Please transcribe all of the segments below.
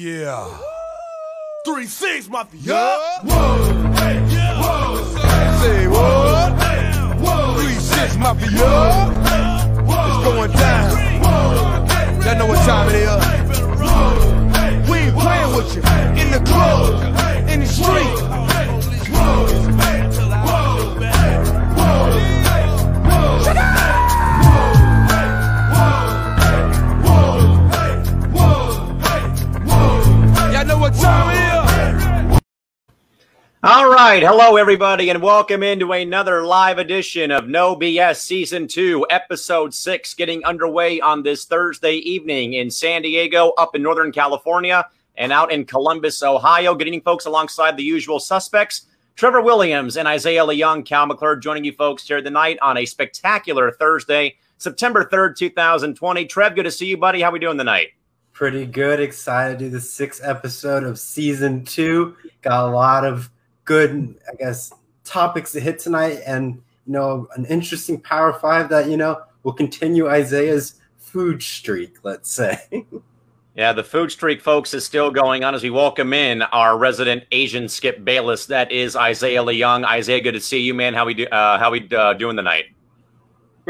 Yeah. Three six mafia. Yeah. Whoa. Hey. Whoa. Say what? Whoa. Three six mafia. It's going down. Y'all know what time it is. We ain't playing with you. In the club, in the street. Y'all All right. Hello, everybody, and welcome into another live edition of No BS Season 2, Episode 6, getting underway on this Thursday evening in San Diego, up in Northern California, and out in Columbus, Ohio. Getting folks alongside the usual suspects. Trevor Williams and Isaiah Leung, Cal McClure joining you folks here tonight on a spectacular Thursday, September 3rd, 2020. Trev, good to see you, buddy. How we doing tonight? pretty good. Excited to do the sixth episode of season two. Got a lot of good, I guess, topics to hit tonight, and you know, an interesting Power Five that you know will continue Isaiah's food streak. Let's say. Yeah, the food streak, folks, is still going on as we welcome in our resident Asian Skip Bayless. That is Isaiah Leung. Isaiah, good to see you, man. How we do? Uh, how we uh, doing tonight?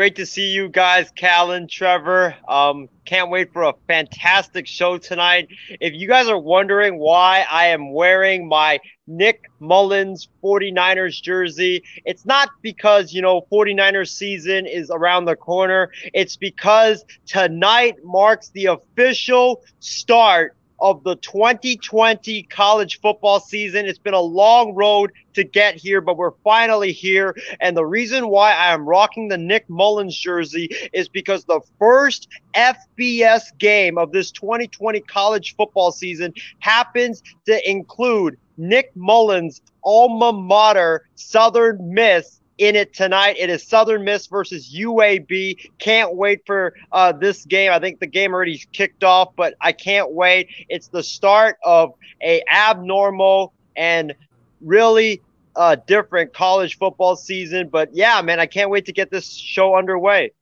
Great to see you guys, Callan, Trevor. Um, can't wait for a fantastic show tonight. If you guys are wondering why I am wearing my Nick Mullens 49ers jersey, it's not because, you know, 49ers season is around the corner. It's because tonight marks the official start of the 2020 college football season. It's been a long road to get here, but we're finally here. And the reason why I am rocking the Nick Mullens jersey is because the first FBS game of this 2020 college football season happens to include Nick Mullens' alma mater, Southern Miss, in it tonight. It is Southern Miss versus UAB. Can't wait for uh, this game. I think the game already kicked off, but I can't wait. It's the start of a abnormal and really uh, different college football season. But yeah, man, I can't wait to get this show underway.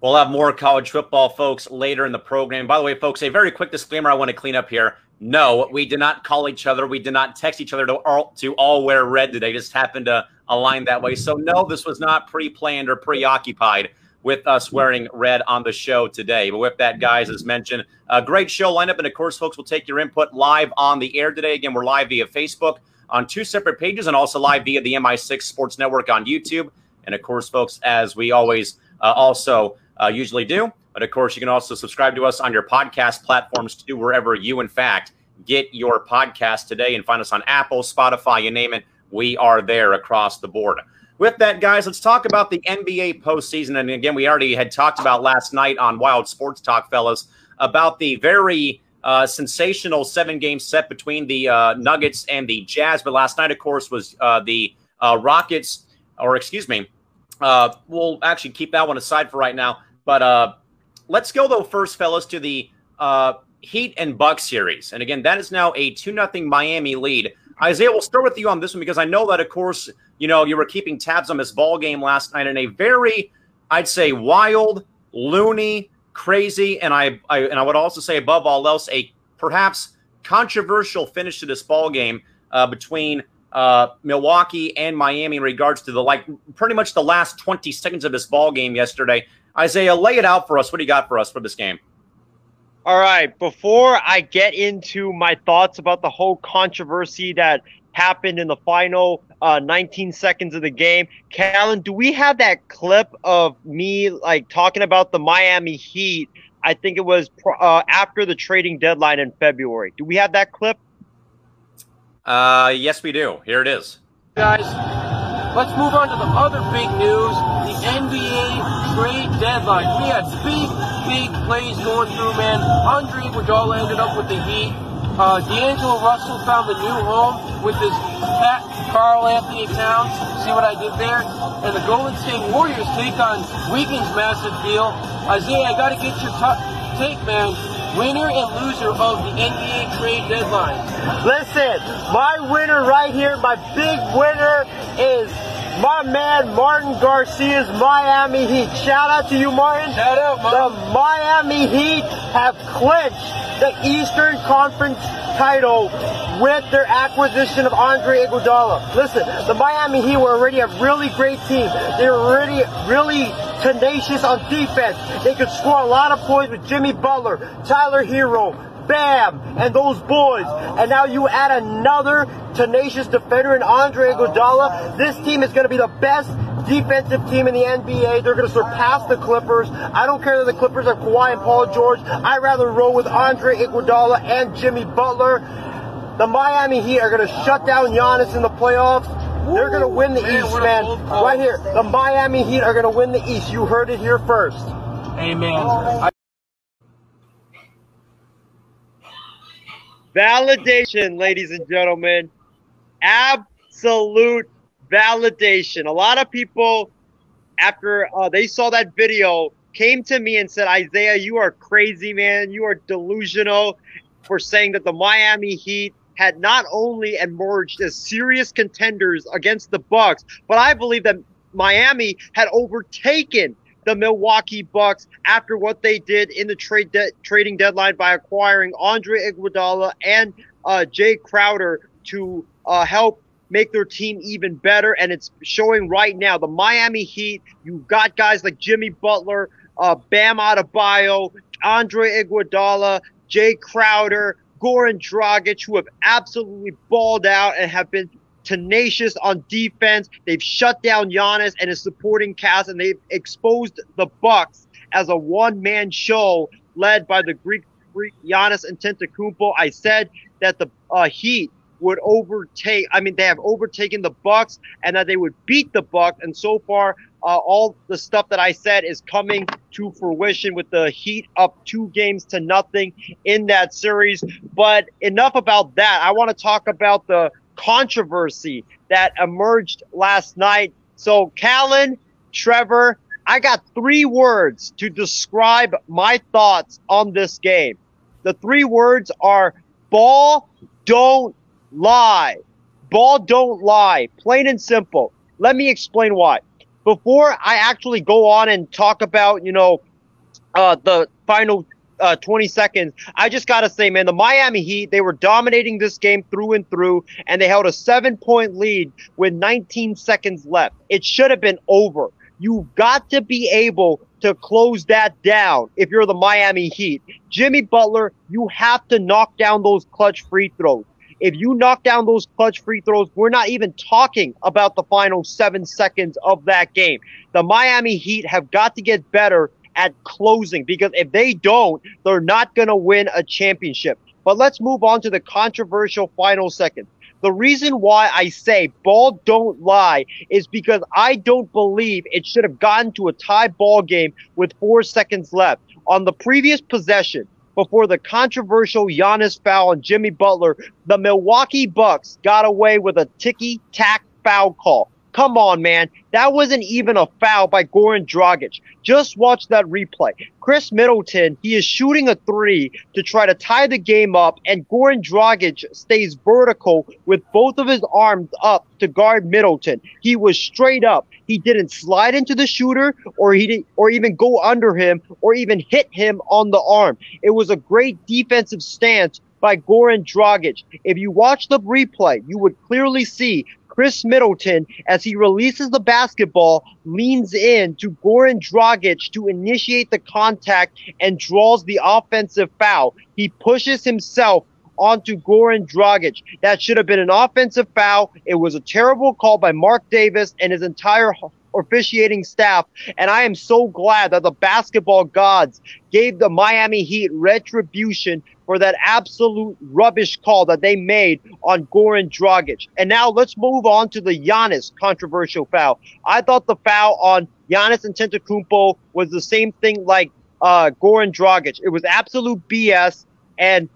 We'll have more college football, folks, later in the program. By the way, folks, a very quick disclaimer I want to clean up here. No, we did not call each other. We did not text each other to all, to all wear red today. Just happened to align that way. So, no, this was not pre planned or preoccupied with us wearing red on the show today. But with that, guys, as mentioned, a great show lineup. And of course, folks, we'll take your input live on the air today. Again, we're live via Facebook on two separate pages and also live via the MI6 Sports Network on YouTube. And of course, folks, as we always uh, also uh, usually do. But of course, you can also subscribe to us on your podcast platforms too, wherever you, in fact, get your podcast today and find us on Apple, Spotify, you name it. We are there across the board. With that, guys, let's talk about the NBA postseason. And again, we already had talked about last night on Wild Sports Talk, fellas, about the very uh, sensational seven game set between the uh, Nuggets and the Jazz. But last night, of course, was uh, the uh, Rockets, or excuse me, uh, we'll actually keep that one aside for right now. But uh, let's go, though, first, fellas, to the Heat and Bucks series. And again, that is now a 2 0 Miami lead. Isaiah, we'll start with you on this one because I know that, of course, you know, you were keeping tabs on this ball game last night in a very, I'd say, wild, loony, crazy, and I, I and I would also say above all else, a perhaps controversial finish to this ball game uh, between uh, Milwaukee and Miami in regards to the like pretty much the last 20 seconds of this ball game yesterday. Isaiah, lay it out for us. What do you got for us for this game? All right. Before I get into my thoughts about the whole controversy that happened in the final uh, 19 seconds of the game, Callan, do we have that clip of me like talking about the Miami Heat? I think it was uh, after the trading deadline in February. Do we have that clip? Uh, yes, we do. Here it is. Guys, let's move on to the other big news the NBA trade deadline. We had big, big plays going through, man. Andre Iguodala ended up with the Heat. Uh, D'Angelo Russell found a new home with his cat, Karl-Anthony Towns. See what I did there? And the Golden State Warriors take on Wiggins' massive deal. Isaiah, I got to get your t- take, man. Winner and loser of the NBA trade deadline. Listen, my winner right here, my big winner is my man Martin Garcia's Miami Heat. Shout out to you, Martin. Shout out, The Miami Heat have clinched the Eastern Conference title with their acquisition of Andre Iguodala. Listen, the Miami Heat were already a really great team. They were already really tenacious on defense. They could score a lot of points with Jimmy Butler, Tyler Herro, Bam, and those boys. And now you add another tenacious defender in Andre Iguodala. This team is going to be the best defensive team in the NBA. They're going to surpass the Clippers. I don't care that the Clippers have Kawhi and Paul George. I'd rather roll with Andre Iguodala and Jimmy Butler. The Miami Heat are going to shut down Giannis in the playoffs. They're going to win the Man, East, man. Right here. The Miami Heat are going to win the East. You heard it here first. Amen. I, Validation, ladies and gentlemen. Absolute validation. A lot of people, after uh, they saw that video, came to me and said, Isaiah, you are crazy, man. You are delusional for saying that the Miami Heat had not only emerged as serious contenders against the Bucks, but I believe that Miami had overtaken the Milwaukee Bucks after what they did in the trade de- trading deadline by acquiring Andre Iguodala and uh, Jae Crowder to uh, help make their team even better. And it's showing right now. The Miami Heat, you've got guys like Jimmy Butler, uh, Bam Adebayo, Andre Iguodala, Jae Crowder, Goran Dragic, who have absolutely balled out and have been tenacious on defense. They've shut down Giannis and his supporting cast, and they've exposed the Bucks as a one-man show led by the Greek freak Giannis Antetokounmpo. I said that the uh, Heat would overtake. I mean, they have overtaken the Bucks, and that they would beat the Bucks. And so far, uh, all the stuff that I said is coming to fruition with the Heat up two games to nothing in that series. But enough about that. I want to talk about the controversy that emerged last night. So, Callan, Trevor, I got three words to describe my thoughts on this game. The three words are ball don't lie. Ball don't lie. Plain and simple. Let me explain why. Before I actually go on and talk about, you know, uh, the final uh, 20 seconds, I just got to say, man, the Miami Heat, they were dominating this game through and through, and they held a seven point lead with 19 seconds left. It should have been over. You've got to be able to close that down if you're the Miami Heat. Jimmy Butler, you have to knock down those clutch free throws. If you knock down those clutch free throws, we're not even talking about the final seven seconds of that game. The Miami Heat have got to get better at closing because if they don't, they're not going to win a championship. But let's move on to the controversial final second. The reason why I say ball don't lie is because I don't believe it should have gotten to a tie ball game with four seconds left. On the previous possession, before the controversial Giannis foul on Jimmy Butler, the Milwaukee Bucks got away with a ticky tack foul call. Come on, man. That wasn't even a foul by Goran Dragic. Just watch that replay. Khris Middleton, he is shooting a three to try to tie the game up, and Goran Dragic stays vertical with both of his arms up to guard Middleton. He was straight up. He didn't slide into the shooter or he didn't, or even go under him or even hit him on the arm. It was a great defensive stance by Goran Dragic. If you watch the replay, you would clearly see Khris Middleton, as he releases the basketball, leans in to Goran Dragic to initiate the contact and draws the offensive foul. He pushes himself onto Goran Dragic. That should have been an offensive foul. It was a terrible call by Marc Davis and his entire officiating staff. And I am so glad that the basketball gods gave the Miami Heat retribution for that absolute rubbish call that they made on Goran Dragic. And now let's move on to the Giannis controversial foul. I thought the foul on Giannis Antetokounmpo was the same thing like uh, Goran Dragic. It was absolute BS. And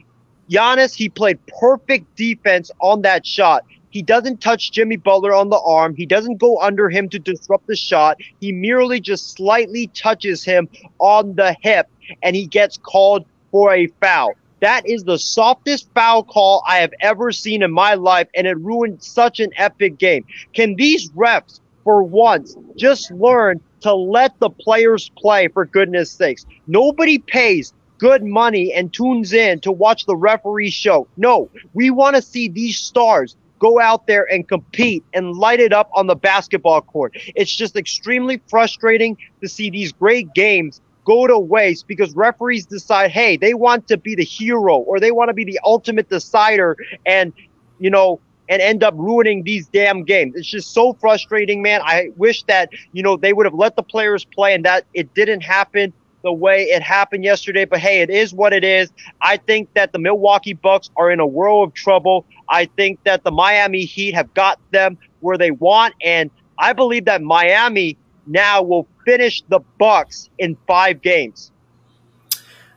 Giannis, he played perfect defense on that shot. He doesn't touch Jimmy Butler on the arm. He doesn't go under him to disrupt the shot. He merely just slightly touches him on the hip and he gets called for a foul. That is the softest foul call I have ever seen in my life and it ruined such an epic game. Can these refs for once, just learn to let the players play for goodness sakes. Nobody pays good money and tunes in to watch the referee show. No, we want to see these stars go out there and compete and light it up on the basketball court. It's just extremely frustrating to see these great games go to waste because referees decide, hey, they want to be the hero or they want to be the ultimate decider and, you know, and end up ruining these damn games. It's just so frustrating, man. I wish that, you know, they would have let the players play and that it didn't happen the way it happened yesterday. But hey, it is what it is. I think that the Milwaukee Bucks are in a world of trouble. I think that the Miami Heat have got them where they want. And I believe that Miami now will finish the Bucks in five games.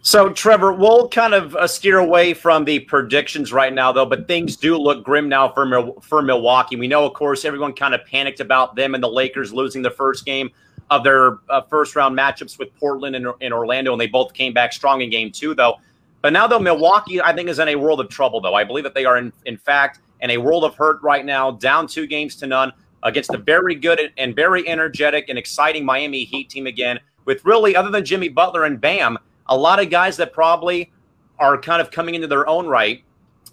So, Trevor, we'll kind of uh, steer away from the predictions right now, though. But things do look grim now for for Milwaukee. We know, of course, everyone kind of panicked about them and the Lakers losing the first game of their uh, first round matchups with Portland and, and Orlando, and they both came back strong in game two, though. But now, though, Milwaukee, I think, is in a world of trouble, though. I believe that they are, in, in fact, in a world of hurt right now, down two games to none against a very good and very energetic and exciting Miami Heat team again, with really, other than Jimmy Butler and Bam, a lot of guys that probably are kind of coming into their own right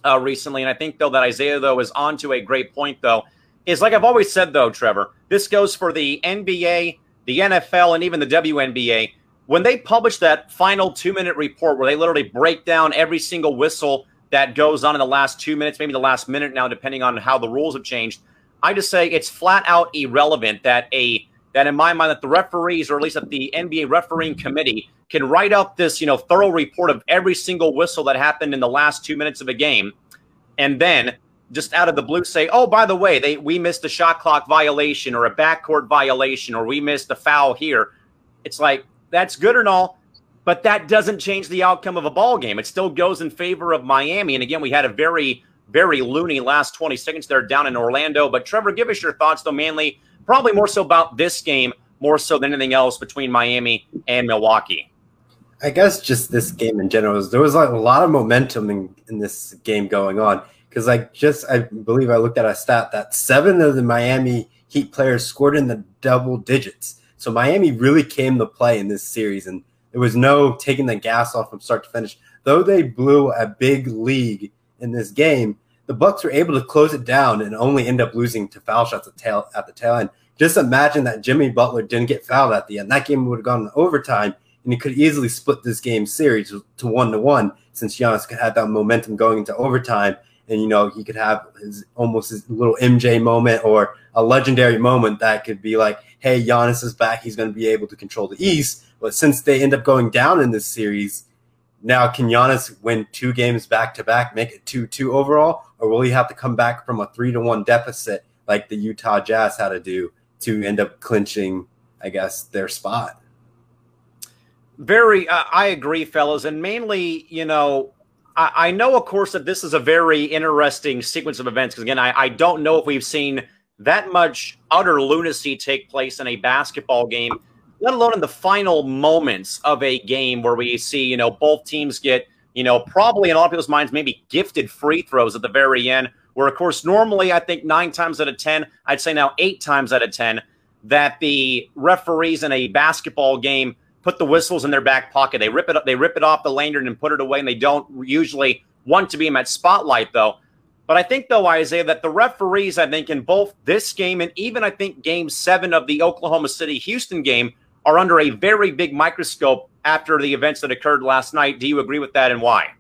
uh, recently. And I think, though, that Isaiah, though, is on to a great point, though, is like I've always said, though, Trevor, this goes for the NBA, the NFL, and even the WNBA. When they publish that final two minute report where they literally break down every single whistle that goes on in the last two minutes, maybe the last minute now, depending on how the rules have changed, I just say it's flat out irrelevant that a that in my mind that the referees or at least that the NBA refereeing committee can write up this you know thorough report of every single whistle that happened in the last two minutes of a game, and then just out of the blue say, oh by the way, they we missed a shot clock violation or a backcourt violation or we missed a foul here. It's like that's good and all, but that doesn't change the outcome of a ball game. It still goes in favor of Miami. And again, we had a very very loony last 20 seconds there down in Orlando. But Trevor, give us your thoughts though, mainly probably more so about this game more so than anything else between Miami and Milwaukee. I guess just this game in general, there was like a lot of momentum in, in this game going on. Because like just I believe I looked at a stat that seven of the Miami Heat players scored in the double digits. So Miami really came to play in this series, and there was no taking the gas off from start to finish. Though they blew a big league in this game, the Bucks were able to close it down and only end up losing to foul shots at, tail, at the tail end. Just imagine that Jimmy Butler didn't get fouled at the end. That game would have gone to overtime, and he could easily split this game series to one to one since Giannis could have that momentum going into overtime. And you know he could have his almost his little MJ moment or a legendary moment that could be like, "Hey, Giannis is back. He's going to be able to control the East." But since they end up going down in this series, now can Giannis win two games back to back, make it two two overall, or will he have to come back from a three to one deficit like the Utah Jazz had to do to end up clinching, I guess, their spot? Very, uh, I agree, fellas, and mainly, you know, I, know, of course, that this is a very interesting sequence of events because again, I, I don't know if we've seen that much utter lunacy take place in a basketball game let alone in the final moments of a game where we see, you know, both teams get, you know, probably in a lot of people's minds, maybe gifted free throws at the very end, where, of course, normally I think nine times out of 10, I'd say now eight times out of 10, that the referees in a basketball game put the whistles in their back pocket. They rip it up, they rip it off the lanyard and put it away, and they don't usually want to be in that spotlight, though. But I think, though, Isaiah, that the referees, I think, in both this game and even I think game seven of the Oklahoma City Houston game are under a very big microscope after the events that occurred last night. Do you agree with that and why?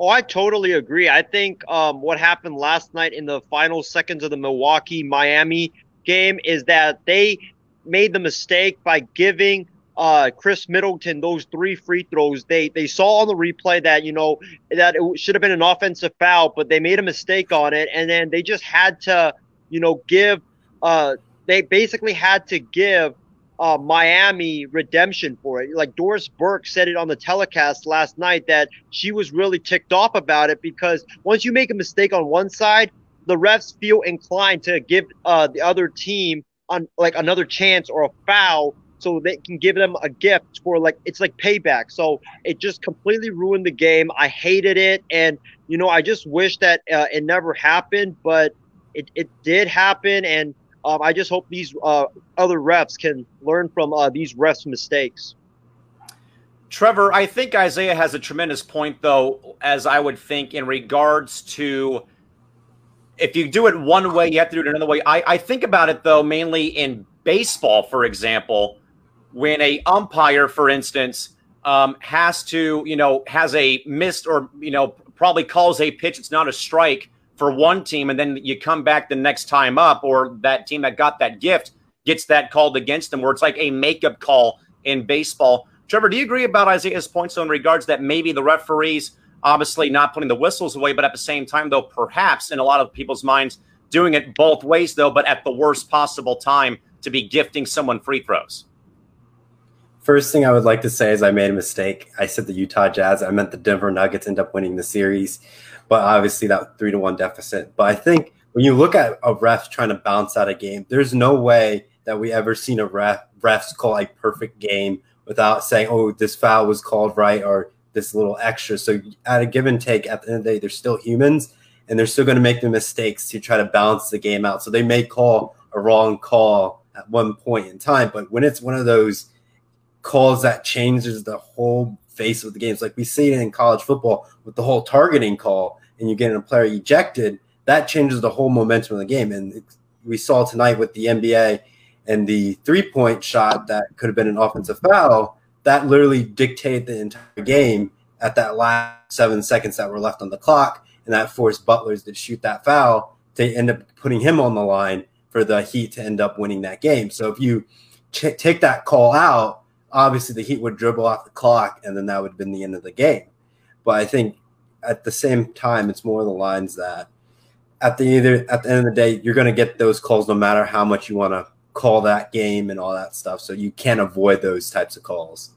Oh, I totally agree. I think um, what happened last night in the final seconds of the Milwaukee Miami game is that they made the mistake by giving uh, Khris Middleton those three free throws. They they saw on the replay that you know that it should have been an offensive foul, but they made a mistake on it, and then they just had to you know give. Uh, they basically had to give uh, Miami redemption for it. Like Doris Burke said it on the telecast last night that she was really ticked off about it because once you make a mistake on one side, the refs feel inclined to give uh, the other team on like another chance or a foul so they can give them a gift for like it's like payback. So it just completely ruined the game. I hated it, and you know I just wish that uh, it never happened, but it it did happen, and Um, I just hope these uh, other refs can learn from uh, these refs' mistakes. Trevor, I think Isaiah has a tremendous point, though, as I would think in regards to if you do it one way, you have to do it another way. I, I think about it, though, mainly in baseball, for example, when a umpire, for instance, um, has to, you know, has a missed or, you know, probably calls a pitch, it's not a strike for one team, and then you come back the next time up, or that team that got that gift gets that called against them, where it's like a makeup call in baseball. Trevor, do you agree about Isaiah's points so in regards that maybe the referees obviously not putting the whistles away, but at the same time, though, perhaps in a lot of people's minds, doing it both ways, though, but at the worst possible time to be gifting someone free throws? First thing I would like to say is I made a mistake. I said the Utah Jazz. I meant the Denver Nuggets end up winning the series, but obviously that three to one deficit. But I think when you look at a ref trying to bounce out a game, there's no way that we ever seen a ref refs call a perfect game without saying, oh, this foul was called right or this little extra. So at a give and take, at the end of the day, they're still humans and they're still going to make the mistakes to try to balance the game out. So they may call a wrong call at one point in time, but when it's one of those calls that changes the whole face of the games, like we see it in college football with the whole targeting call, and you get a player ejected, that changes the whole momentum of the game. And we saw tonight with the NBA and the three point shot that could have been an offensive foul, that literally dictated the entire game at that last seven seconds that were left on the clock. And that forced Butlers to shoot that foul to end up putting him on the line for the Heat to end up winning that game. So if you ch- take that call out, obviously the Heat would dribble off the clock and then that would have been the end of the game. But I think at the same time, it's more the lines that at the either at the end of the day, you're going to get those calls no matter how much you want to call that game and all that stuff. So you can't avoid those types of calls.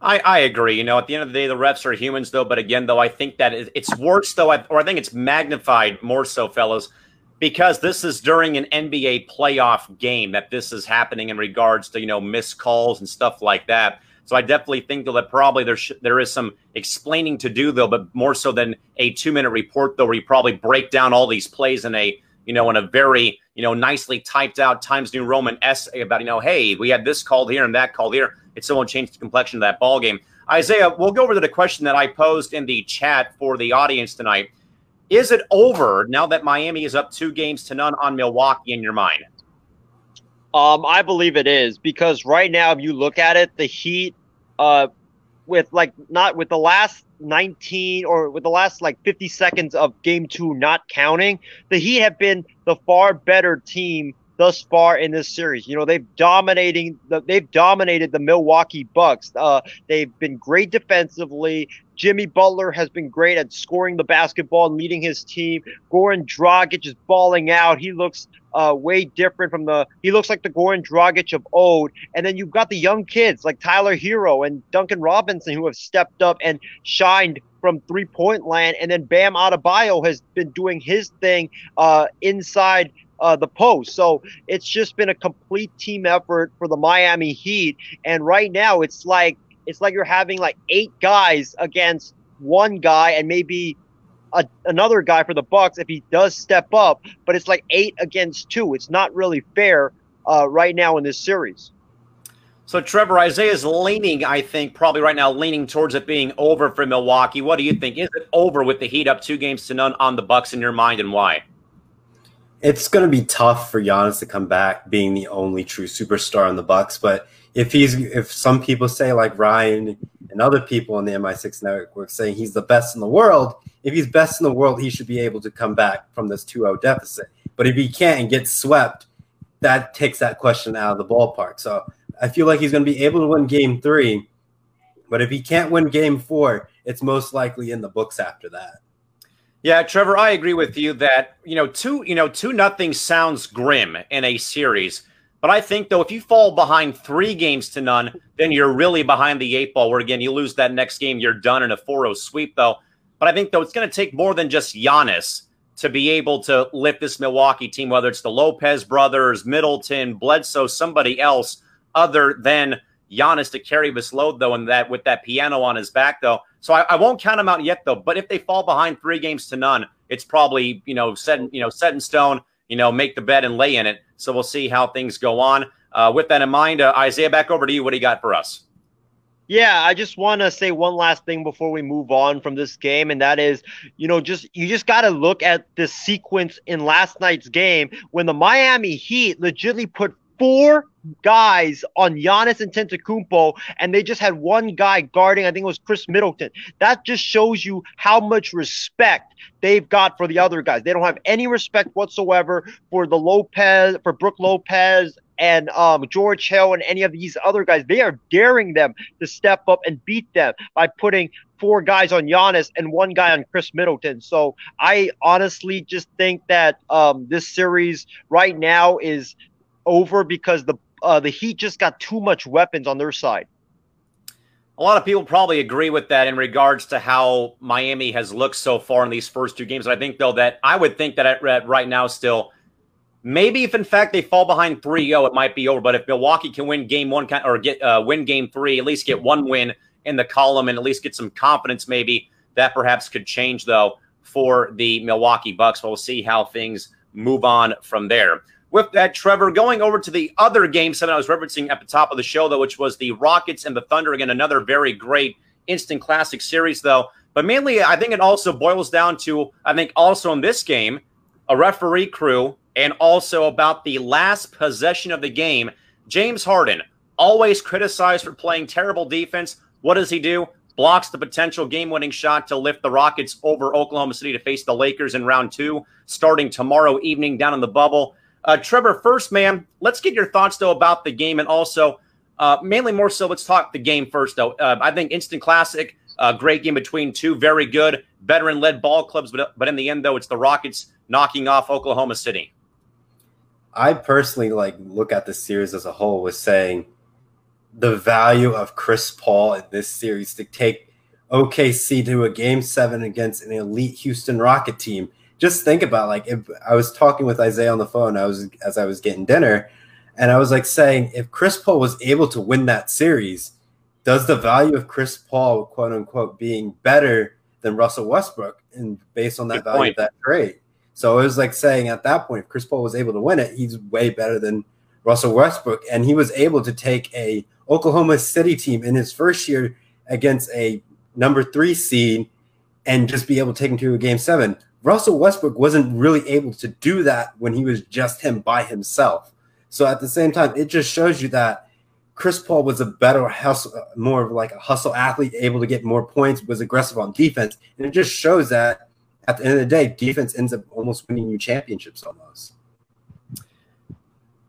I, I agree. You know, at the end of the day, the refs are humans, though. But again, though, I think that it's worse, though, or I think it's magnified more so, fellows, because this is during an NBA playoff game that this is happening in regards to you know missed calls and stuff like that. So I definitely think that probably there sh- there is some explaining to do though, but more so than a two minute report though, where you probably break down all these plays in a you know in a very you know, nicely typed out Times New Roman essay about, you know, hey, we had this called here and that called here. It still won't change the complexion of that ball game. Isaiah, we'll go over to the question that I posed in the chat for the audience tonight. Is it over now that Miami is up two games to none on Milwaukee in your mind? Um, I believe it is because right now, if you look at it, the Heat, uh, with like not with the last 19 or with the last like 50 seconds of game two not counting, the Heat have been the far better team thus far in this series. You know, they've dominating the, they've dominated the Milwaukee Bucks. Uh, they've been great defensively. Jimmy Butler has been great at scoring the basketball and leading his team. Goran Dragic is balling out. He looks uh, way different from the. He looks like the Goran Dragic of old. And then you've got the young kids like Tyler Herro and Duncan Robinson who have stepped up and shined from three point land. And then Bam Adebayo has been doing his thing uh, inside uh, the post. So it's just been a complete team effort for the Miami Heat. And right now, it's like it's like you're having like eight guys against one guy, and maybe a, another guy for the Bucks if he does step up. But it's like eight against two. It's not really fair uh, right now in this series. So Trevor Isaiah is leaning, I think, probably right now leaning towards it being over for Milwaukee. What do you think? Is it over with the Heat up two games to none on the Bucks in your mind, and why? it's going to be tough for Giannis to come back being the only true superstar on the Bucks. But if he's if some people say like Ryan and other people on the MI6 network saying he's the best in the world, if he's best in the world, he should be able to come back from this 2-0 deficit. But if he can't and gets swept, that takes that question out of the ballpark. So I feel like he's going to be able to win game three. But if he can't win game four, it's most likely in the books after that. Yeah, Trevor, I agree with you that you know two you know two nothing sounds grim in a series, but I think though if you fall behind three games to none, then you're really behind the eight ball. Where again you lose that next game, you're done in a 4-0 sweep though. But I think though it's going to take more than just Giannis to be able to lift this Milwaukee team, whether it's the Lopez brothers, Middleton, Bledsoe, somebody else other than Giannis to carry this load though, and that with that piano on his back though. So I, I, won't count them out yet, though. But if they fall behind three games to none, it's probably you know set you know set in stone. You know, make the bed and lay in it. So we'll see how things go on. Uh, with that in mind, uh, Isaiah, back over to you. What do you got for us? Yeah, I just want to say one last thing before we move on from this game, and that is, you know, just you just got to look at the sequence in last night's game when the Miami Heat legitimately put four guys on Giannis and Antetokounmpo, and they just had one guy guarding. I think it was Khris Middleton. That just shows you how much respect they've got for the other guys. They don't have any respect whatsoever for the Lopez, for Brook Lopez and um, George Hill and any of these other guys. They are daring them to step up and beat them by putting four guys on Giannis and one guy on Khris Middleton. So I honestly just think that um, this series right now is over because the uh, the Heat just got too much weapons on their side. A lot of people probably agree with that in regards to how Miami has looked so far in these first two games. I think, though, that I would think that at, right now, still, maybe if in fact they fall behind 3 0, it might be over. But if Milwaukee can win game one or get uh, win game three, at least get one win in the column and at least get some confidence, maybe that perhaps could change, though, for the Milwaukee Bucks. But we'll see how things move on from there with that, Trevor. Going over to the other game seven I was referencing at the top of the show, though, which was the Rockets and the Thunder. Again, another very great instant classic series, though. But mainly, I think it also boils down to, I think, also in this game, a referee crew, and also about the last possession of the game. James Harden, always criticized for playing terrible defense. What does he do? Blocks the potential game winning shot to lift the Rockets over Oklahoma City to face the Lakers in round two, starting tomorrow evening down in the bubble. Uh, Trevor, first, man, let's get your thoughts though about the game, and also uh, mainly more so, let's talk the game first though. Uh, I think instant classic, uh, great game between two very good veteran-led ball clubs, but but in the end though, it's the Rockets knocking off Oklahoma City. I personally like look at the series as a whole with saying the value of Chris Paul in this series to take OKC to a game seven against an elite Houston Rocket team just think about like if I was talking with Isaiah on the phone, I was as I was getting dinner, and I was like saying, if Chris Paul was able to win that series, does the value of Chris Paul, quote unquote, being better than Russell Westbrook, and based on that Good value point. of that trade? So it was like saying at that point, if Chris Paul was able to win it, he's way better than Russell Westbrook, and he was able to take a Oklahoma City team in his first year against a number three seed and just be able to take him to a game seven. Russell Westbrook wasn't really able to do that when he was just him by himself. So at the same time, it just shows you that Chris Paul was a better hustle, more of like a hustle athlete, able to get more points, was aggressive on defense, and it just shows that at the end of the day, defense ends up almost winning you championships almost.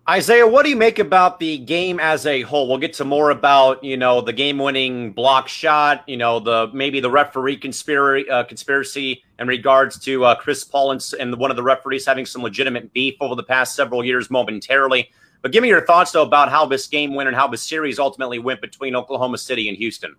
Isaiah, what do you make about the game as a whole? We'll get to more about you know the game-winning block shot, you know the maybe the referee conspiracy uh, conspiracy in regards to uh, Chris Paul and, and one of the referees having some legitimate beef over the past several years momentarily. But give me your thoughts though about how this game went and how the series ultimately went between Oklahoma City and Houston.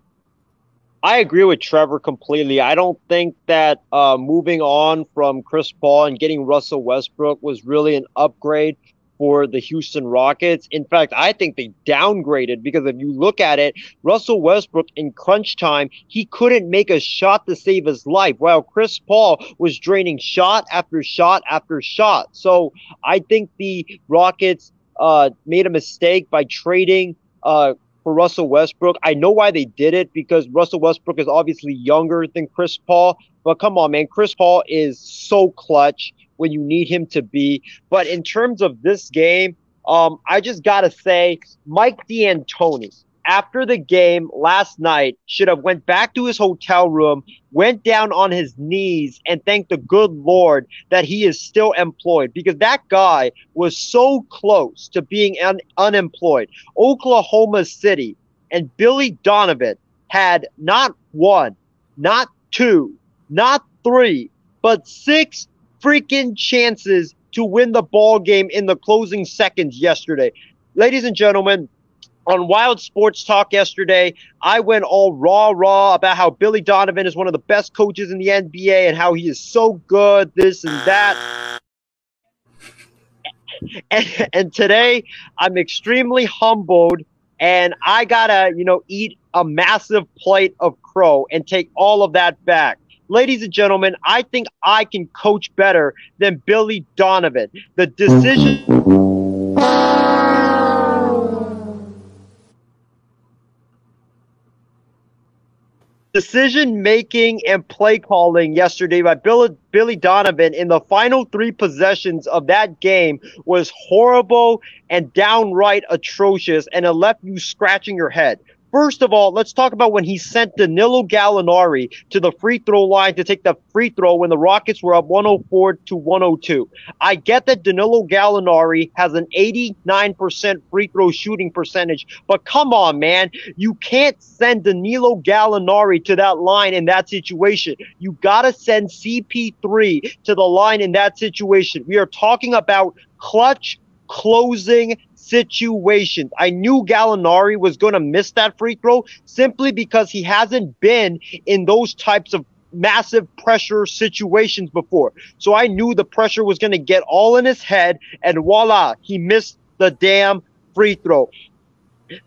I agree with Trevor completely. I don't think that uh, moving on from Chris Paul and getting Russell Westbrook was really an upgrade for the Houston Rockets. In fact, I think they downgraded because if you look at it, Russell Westbrook in crunch time, he couldn't make a shot to save his life, while Chris Paul was draining shot after shot after shot. So I think the Rockets uh, made a mistake by trading uh, for Russell Westbrook. I know why they did it because Russell Westbrook is obviously younger than Chris Paul. But come on, man, Chris Paul is so clutch when you need him to be. But in terms of this game, um, I just gotta say, Mike D'Antoni, after the game last night, should have went back to his hotel room, went down on his knees, and thanked the good Lord that he is still employed because that guy was so close to being un- unemployed. Oklahoma City and Billy Donovan had not one, not two, not three, but six freaking chances to win the ball game in the closing seconds yesterday. Ladies and gentlemen, on Wild Sports Talk yesterday, I went all raw, raw about how Billy Donovan is one of the best coaches in the NBA and how he is so good, this and that. And, and today, I'm extremely humbled, and I gotta, you know, eat a massive plate of crow and take all of that back ladies and gentlemen, I think I can coach better than Billy Donovan. The decision. Decision making and play calling yesterday by Bill, Billy Donovan in the final three possessions of that game was horrible and downright atrocious, and it left you scratching your head. First of all, let's talk about when he sent Danilo Gallinari to the free throw line to take the free throw when the Rockets were up 104 to 102. I get that Danilo Gallinari has an 89% free throw shooting percentage, but come on, man. You can't send Danilo Gallinari to that line in that situation. You got to send CP3 to the line in that situation. We are talking about clutch closing situations. I knew Gallinari was going to miss that free throw simply because he hasn't been in those types of massive pressure situations before. So I knew the pressure was going to get all in his head and voila, he missed the damn free throw.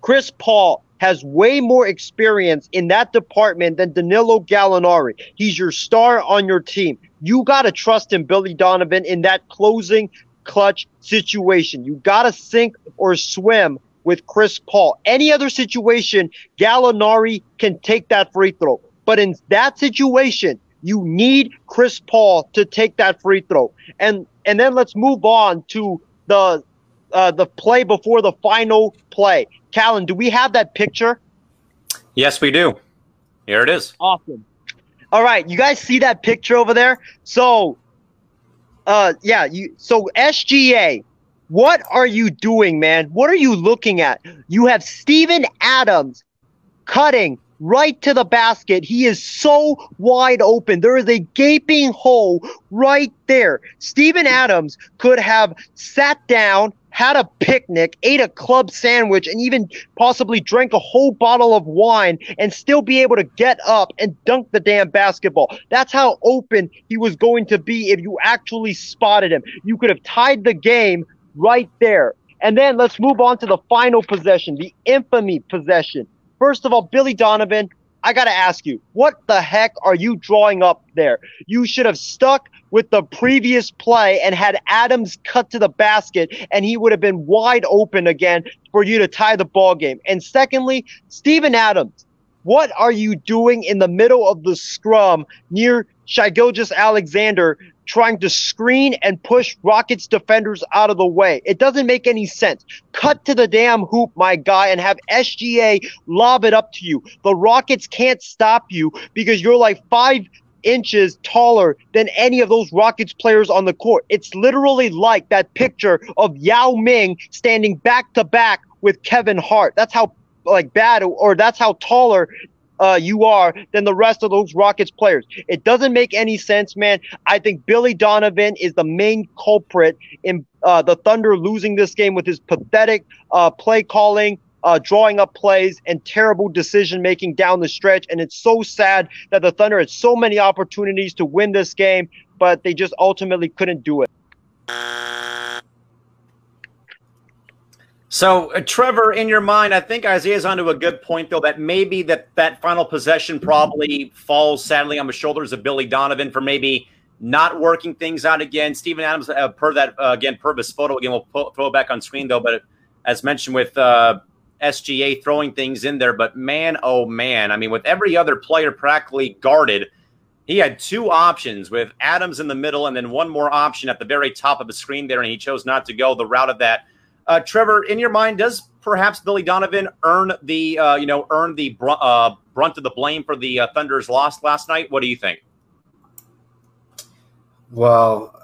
Chris Paul has way more experience in that department than Danilo Gallinari. He's your star on your team. You got to trust him, Billy Donovan, in that closing clutch situation. You got to sink or swim with Chris Paul. Any other situation, Gallinari can take that free throw. But in that situation, you need Chris Paul to take that free throw. And and then let's move on to the uh, the play before the final play. Callan, do we have that picture? Yes, we do. Here it is. Awesome. All right, you guys see that picture over there? So uh, yeah, you. So SGA, what are you doing, man? What are you looking at? You have Steven Adams cutting right to the basket. He is so wide open. There is a gaping hole right there. Steven Adams could have sat down, had a picnic, ate a club sandwich, and even possibly drank a whole bottle of wine and still be able to get up and dunk the damn basketball. That's how open he was going to be if you actually spotted him. You could have tied the game right there. And then let's move on to the final possession, the infamy possession. First of all, Billy Donovan, I got to ask you, what the heck are you drawing up there? You should have stuck with the previous play and had Adams cut to the basket and he would have been wide open again for you to tie the ball game. And secondly, Steven Adams, what are you doing in the middle of the scrum near Shai Alexander trying to screen and push Rockets defenders out of the way. It doesn't make any sense. Cut to the damn hoop, my guy, and have SGA lob it up to you. The Rockets can't stop you because you're like five inches taller than any of those Rockets players on the court. It's literally like that picture of Yao Ming standing back to back with Kevin Hart. That's how like bad or that's how taller uh, you are than the rest of those Rockets players. It doesn't make any sense, man. I think Billy Donovan is the main culprit in uh, the Thunder losing this game with his pathetic uh, play calling. Uh, drawing up plays and terrible decision making down the stretch. And it's so sad that the Thunder had so many opportunities to win this game, but they just ultimately couldn't do it. So, uh, Trevor, in your mind, I think Isaiah's onto a good point, though, that maybe that that final possession probably falls sadly on the shoulders of Billy Donovan for maybe not working things out again. Steven Adams, uh, per that uh, again, per this photo again, we'll pull, throw it back on screen though. But as mentioned with uh, SGA throwing things in there, but man, oh man, I mean, with every other player practically guarded, he had two options with Adams in the middle and then one more option at the very top of the screen there, and he chose not to go the route of that uh, Trevor, in your mind, does perhaps Billy Donovan earn the uh, you know earn the br- uh, brunt of the blame for the uh, Thunder's loss last night? What do you think? Well,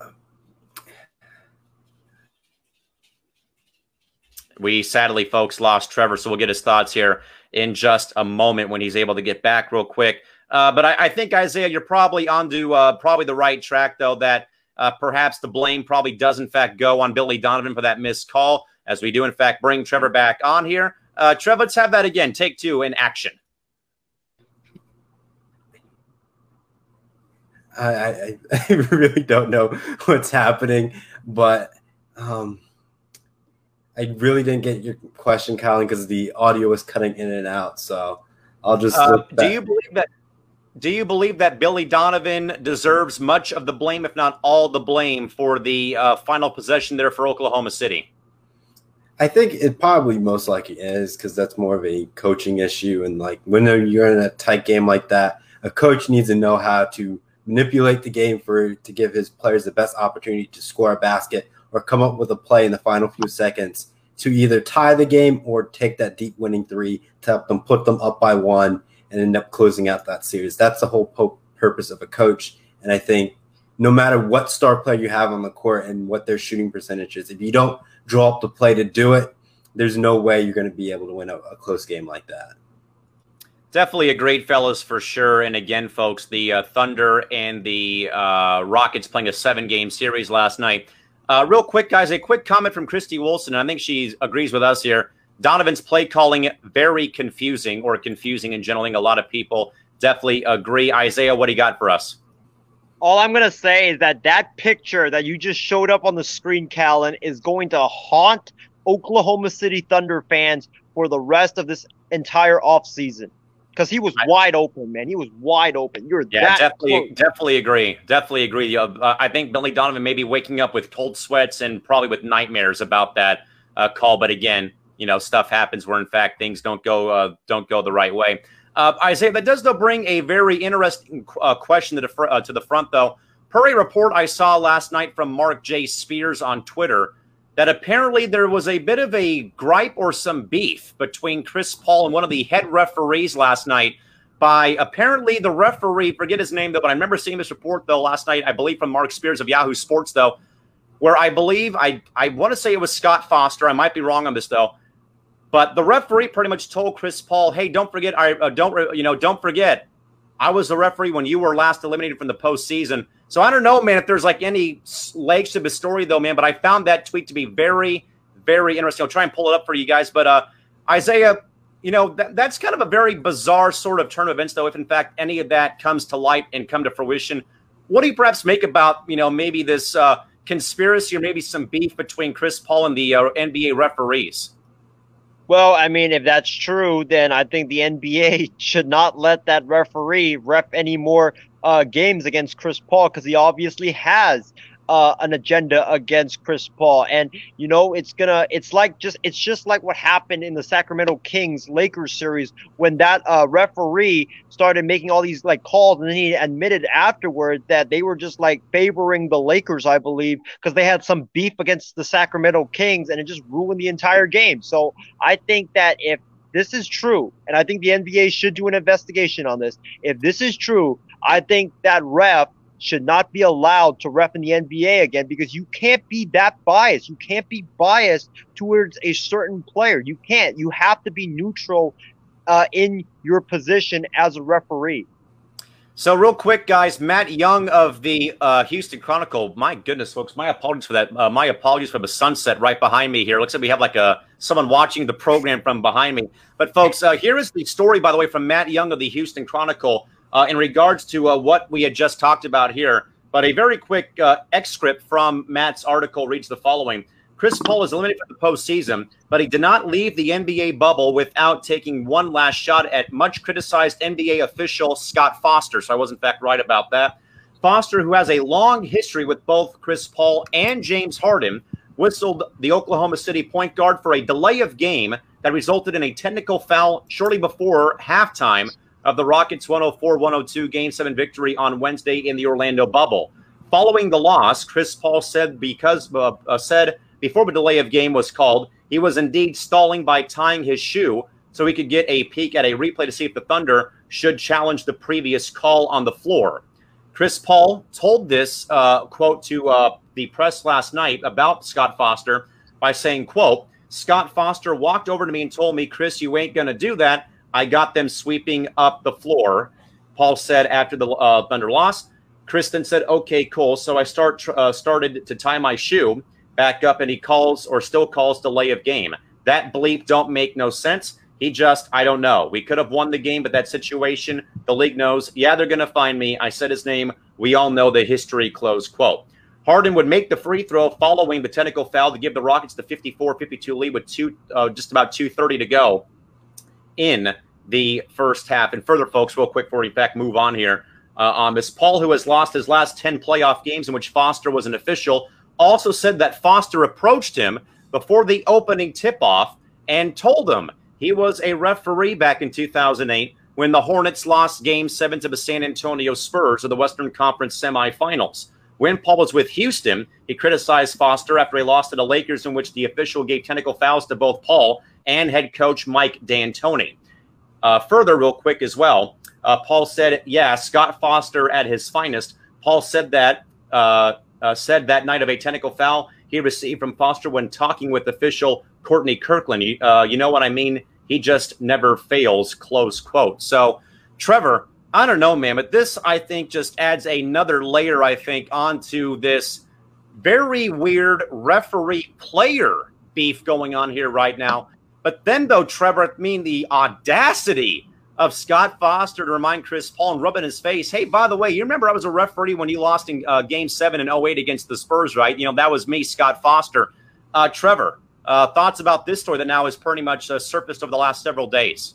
we sadly, folks, lost Trevor, so we'll get his thoughts here in just a moment when he's able to get back real quick. Uh, but I, I, think Isaiah, you're probably onto uh, probably the right track, though. That uh, perhaps the blame probably does in fact go on Billy Donovan for that missed call as we do, in fact, bring Trevor back on here. Uh, Trev, let's have that again. Take two in action. I, I, I really don't know what's happening, but um, I really didn't get your question, Colin, because the audio was cutting in and out. So I'll just. Uh, do you believe that? do you believe that Billy Donovan deserves much of the blame, if not all the blame, for the uh, final possession there for Oklahoma City? I think it probably most likely is because that's more of a coaching issue. And like when you're in a tight game like that, a coach needs to know how to manipulate the game for to give his players the best opportunity to score a basket or come up with a play in the final few seconds to either tie the game or take that deep winning three to help them put them up by one and end up closing out that series. That's the whole po- purpose of a coach. And I think no matter what star player you have on the court and what their shooting percentage is, if you don't draw up the play to do it, there's no way you're going to be able to win a, a close game like that. Definitely a great fellas for sure. And again, folks, the uh, Thunder and the uh, Rockets playing a seven game series last night. Uh, real quick, guys, a quick comment from Christy Wilson. I think she agrees with us here. Donovan's play calling very confusing or confusing in general. A lot of people definitely agree. Isaiah, what do you got for us? All I'm gonna say is that that picture that you just showed up on the screen, Callan, is going to haunt Oklahoma City Thunder fans for the rest of this entire offseason. Because he was wide open, man. He was wide open. You're yeah, definitely, close. definitely agree. Definitely agree. Uh, I think Billy Donovan may be waking up with cold sweats and probably with nightmares about that uh, call. But again, you know, stuff happens where in fact things don't go uh, don't go the right way. Uh, Isaiah, that does though bring a very interesting uh, question to the, fr- uh, to the front though. Per a report I saw last night from Marc J. Spears on Twitter, that apparently there was a bit of a gripe or some beef between Chris Paul and one of the head referees last night by apparently the referee, forget his name though, but I remember seeing this report though last night, I believe from Marc Spears of Yahoo Sports though, where I believe I I want to say it was Scott Foster. I might be wrong on this though. But the referee pretty much told Chris Paul, "Hey, don't forget, I uh, don't you know, don't forget, I was the referee when you were last eliminated from the postseason. So I don't know, man, if there's like any legs to the story, though, man. But I found that tweet to be very, very interesting. I'll try and pull it up for you guys. But uh, Isaiah, you know, that, that's kind of a very bizarre sort of turn of events, though. If in fact any of that comes to light and come to fruition, what do you perhaps make about you know maybe this uh, conspiracy or maybe some beef between Chris Paul and the uh, NBA referees? Well, I mean, if that's true, then I think the NBA should not let that referee ref any more uh, games against Chris Paul because he obviously has uh, an agenda against Chris Paul. And, you know, it's gonna, it's like just, it's just like what happened in the Sacramento Kings Lakers series when that uh, referee started making all these like calls and then he admitted afterward that they were just like favoring the Lakers, I believe, because they had some beef against the Sacramento Kings and it just ruined the entire game. So I think that if this is true, and I think the NBA should do an investigation on this. If this is true, I think that ref should not be allowed to ref in the NBA again because you can't be that biased. You can't be biased towards a certain player. You can't. You have to be neutral uh, in your position as a referee. So, real quick, guys, Matt Young of the uh, Houston Chronicle. My goodness, folks, my apologies for that. Uh, my apologies for the sunset right behind me here. Looks like we have like a someone watching the program from behind me. But, folks, uh, here is the story, by the way, from Matt Young of the Houston Chronicle uh, in regards to uh, what we had just talked about here. But a very quick uh, excerpt from Matt's article reads the following. Chris Paul is eliminated from the postseason, but he did not leave the NBA bubble without taking one last shot at much criticized NBA official Scott Foster. So I was, in fact, right about that. Foster, who has a long history with both Chris Paul and James Harden, whistled the Oklahoma City point guard for a delay of game that resulted in a technical foul shortly before halftime of the Rockets 104 102 Game 7 victory on Wednesday in the Orlando bubble. Following the loss, Chris Paul said because uh, uh, said before the delay of game was called, he was indeed stalling by tying his shoe so he could get a peek at a replay to see if the Thunder should challenge the previous call on the floor. Chris Paul told this uh, quote to uh, the press last night about Scott Foster by saying, "quote Scott Foster walked over to me and told me, Chris, you ain't gonna do that. I got them sweeping up the floor. Paul said after the uh, Thunder loss. Kristen said, "Okay, cool." So I start uh, started to tie my shoe back up, and he calls or still calls delay of game. That bleep don't make no sense. He just, I don't know. We could have won the game, but that situation, the league knows. Yeah, they're to find me. I said his name. We all know the history. Close quote. Harden would make the free throw following the technical foul to give the Rockets the 54-52 lead with two, uh, just about 2:30 to go in the first half. And further, folks, real quick before we, back move on here uh, on this, Paul, who has lost his last 10 playoff games in which Foster was an official, also said that Foster approached him before the opening tip off and told him he was a referee back in 2008 when the Hornets lost game seven to the San Antonio Spurs of the Western Conference semifinals. When Paul was with Houston, he criticized Foster after he lost to the Lakers, in which the official gave technical fouls to both Paul and head coach Mike D'Antoni. Uh, further, real quick as well, uh, Paul said, "Yeah, Scott Foster at his finest." Paul said that uh, uh said that night of a technical foul he received from Foster when talking with official Courtney Kirkland. Uh, you know what I mean? He just never fails. Close quote. So, Trevor, I don't know, man, but this I think just adds another layer. I think onto this very weird referee player beef going on here right now. But then, though, Trevor, I mean, the audacity of Scott Foster to remind Chris Paul and rub in his face, hey, by the way, you remember I was a referee when you lost in uh, game seven in 08 against the Spurs, right? You know, that was me, Scott Foster. Uh, Trevor, uh, thoughts about this story that now has pretty much uh, surfaced over the last several days?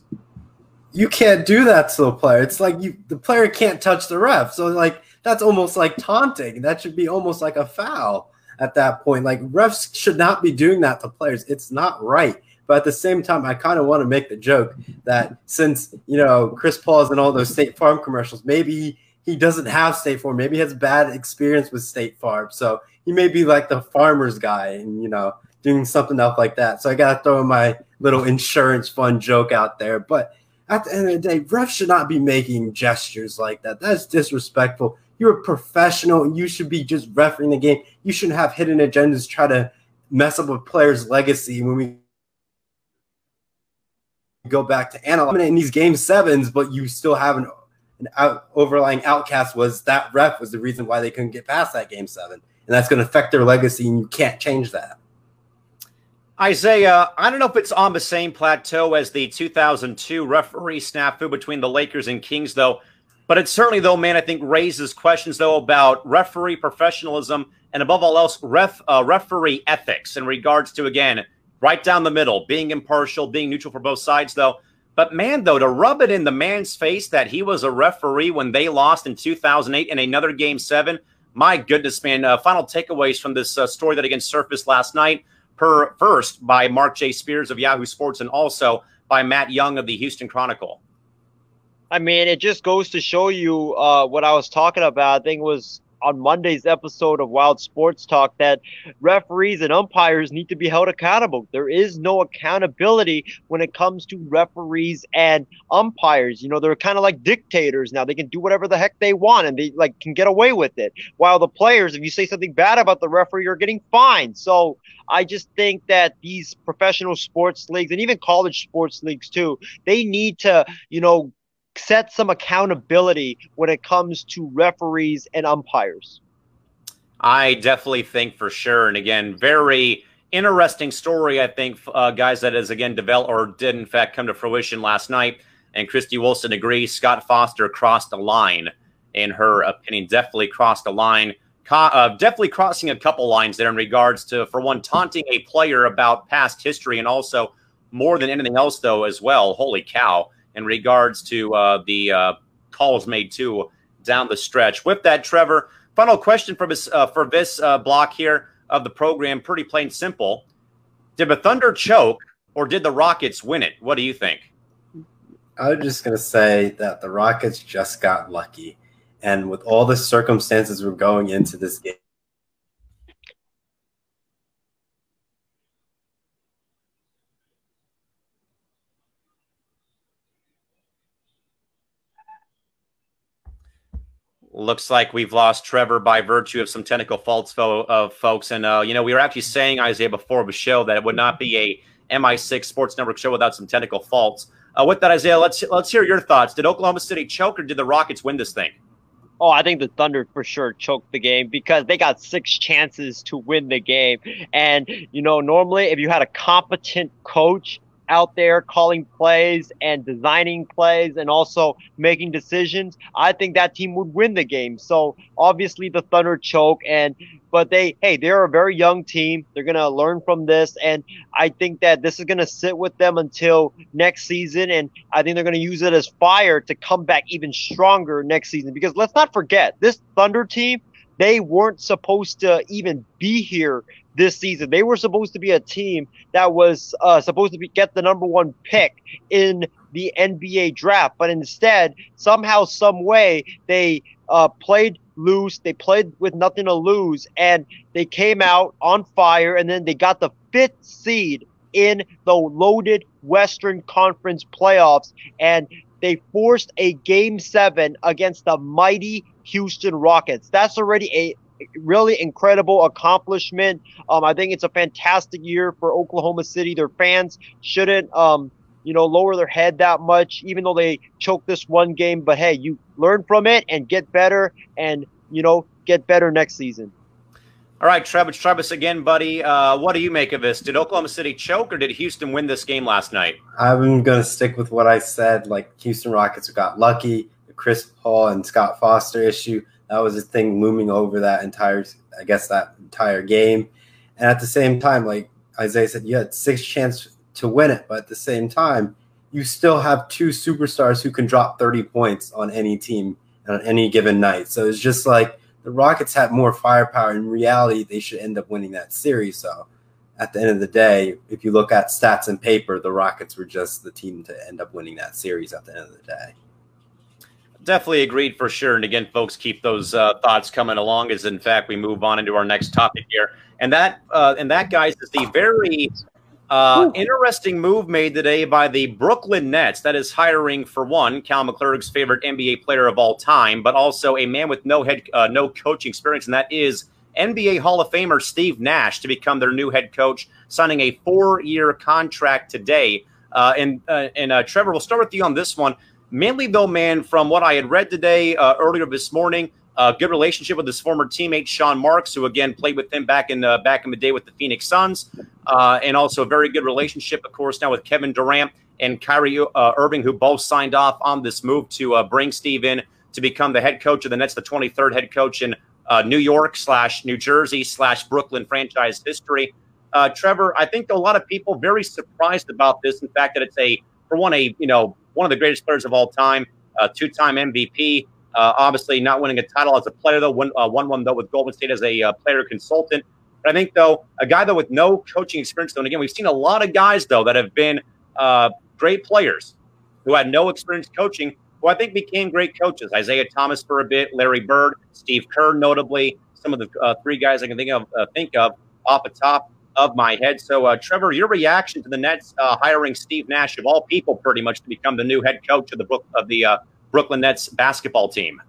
You can't do that to a player. It's like you, the player can't touch the ref. So, like, that's almost like taunting. That should be almost like a foul at that point. Like, refs should not be doing that to players. It's not right. But at the same time, I kind of want to make the joke that since you know Chris Paul's in all those State Farm commercials, maybe he doesn't have State Farm. Maybe he has bad experience with State Farm, so he may be like the farmer's guy, and you know doing something else like that. So I got to throw my little insurance fund joke out there. But at the end of the day, refs should not be making gestures like that. That's disrespectful. You're a professional and you should be just refereeing the game. You shouldn't have hidden agendas try to mess up a player's legacy when we go back to analyzing these game sevens, but you still have an, an out, overlying outcast was that ref was the reason why they couldn't get past that game seven. And that's going to affect their legacy, and you can't change that. Isaiah, I don't know if it's on the same plateau as the 2002 referee snafu between the Lakers and Kings, though. But it certainly, though, man, I think raises questions, though, about referee professionalism and above all else, ref uh, referee ethics in regards to, again, right down the middle, being impartial, being neutral for both sides, though. But man, though, to rub it in the man's face that he was a referee when they lost in 2008 in another game seven, my goodness, man. Uh, final takeaways from this uh, story that again surfaced last night, per first by Marc J. Spears of Yahoo Sports and also by Matt Young of the Houston Chronicle. I mean, it just goes to show you uh, what I was talking about. I think was on Monday's episode of Wild Sports Talk that referees and umpires need to be held accountable. There is no accountability when it comes to referees and umpires. You know, they're kind of like dictators now. They can do whatever the heck they want and they like can get away with it. While the players, if you say something bad about the referee, you're getting fined. So I just think that these professional sports leagues and even college sports leagues too, they need to, you know, set some accountability when it comes to referees and umpires. I definitely think for sure. And again, very interesting story, I think, uh, guys, that has again developed or did in fact come to fruition last night. And Christy Wilson agrees Scott Foster crossed the line, in her opinion. Definitely crossed the line. Uh, definitely crossing a couple lines there in regards to, for one, taunting a player about past history, and also more than anything else, though, as well. Holy cow in regards to uh, the uh, calls made too down the stretch. With that, Trevor, final question for this uh, for this uh, block here of the program. Pretty plain simple. Did the Thunder choke or did the Rockets win it? What do you think? I was just gonna say that the Rockets just got lucky, and with all the circumstances we're going into this game Looks like we've lost Trevor by virtue of some technical faults, fo- of folks. And uh, you know, we were actually saying Isaiah before the show that it would not be a MI6 Sports Network show without some technical faults. Uh, with that, Isaiah, let's let's hear your thoughts. Did Oklahoma City choke, or did the Rockets win this thing? Oh, I think the Thunder for sure choked the game because they got six chances to win the game. And, you know, normally if you had a competent coach out there calling plays and designing plays and also making decisions, I think that team would win the game. So obviously the Thunder choke and but they hey, they're a very young team. They're to learn from this and I think that this is to sit with them until next season and I think they're to use it as fire to come back even stronger next season because let's not forget this Thunder team they weren't supposed to even be here this season. They were supposed to be a team that was uh, supposed to be, get the number one pick in the NBA draft, but instead, somehow, some way, they uh, played loose. They played with nothing to lose, and they came out on fire. And then they got the fifth seed in the loaded Western Conference playoffs, and they forced a game seven against the mighty Houston Rockets. That's already a really incredible accomplishment. Um, I think it's a fantastic year for Oklahoma City. Their fans shouldn't, um, you know, lower their head that much, even though they choked this one game. But hey, you learn from it and get better, and you know, get better next season. All right, Travis, Travis again, buddy. Uh, what do you make of this? Did Oklahoma City choke or did Houston win this game last night? I'm going to stick with what I said. Like Houston Rockets got lucky. Chris Paul and Scott Foster issue that was a thing looming over that entire, I guess, that entire game. And at the same time, like Isaiah said, you had six chance to win it, but at the same time, you still have two superstars who can drop 30 points on any team on any given night. So it's just like the Rockets had more firepower. In reality, they should end up winning that series. So at the end of the day, if you look at stats and paper, the Rockets were just the team to end up winning that series at the end of the day. Definitely agreed for sure. And again, folks, keep those uh, thoughts coming along as, in fact, we move on into our next topic here. And that, uh, and that, guys, is the very uh, interesting move made today by the Brooklyn Nets. That is hiring, for one, Cal McClurg's favorite NBA player of all time, but also a man with no head, uh, no coaching experience, and that is NBA Hall of Famer Steve Nash to become their new head coach, signing a four-year contract today. Uh, and uh, and Trevor, we'll start with you on this one. Mainly, though, man, from what I had read today uh, earlier this morning, uh, good relationship with his former teammate Sean Marks, who again played with him back in uh, back in the day with the Phoenix Suns, uh, and also a very good relationship, of course, now with Kevin Durant and Kyrie uh, Irving, who both signed off on this move to uh, bring Steve in to become the head coach of the Nets, the 23rd head coach in New York slash New Jersey slash Brooklyn franchise history. Trevor, I think a lot of people very surprised about this. In fact, that it's a for one a you know one of the greatest players of all time, uh, two-time MVP. Uh, obviously, not winning a title as a player though, won, uh, won one though with Golden State as a uh, player consultant. But I think though, a guy though with no coaching experience though, and again, we've seen a lot of guys though that have been uh, great players who had no experience coaching, who I think became great coaches. Isaiah Thomas for a bit, Larry Bird, Steve Kerr, notably, some of the uh, three guys I can think of think of off the top of my head. So, uh, Trevor, your reaction to the Nets uh, hiring Steve Nash, of all people, pretty much to become the new head coach of the Brook- of the uh, Brooklyn Nets basketball team.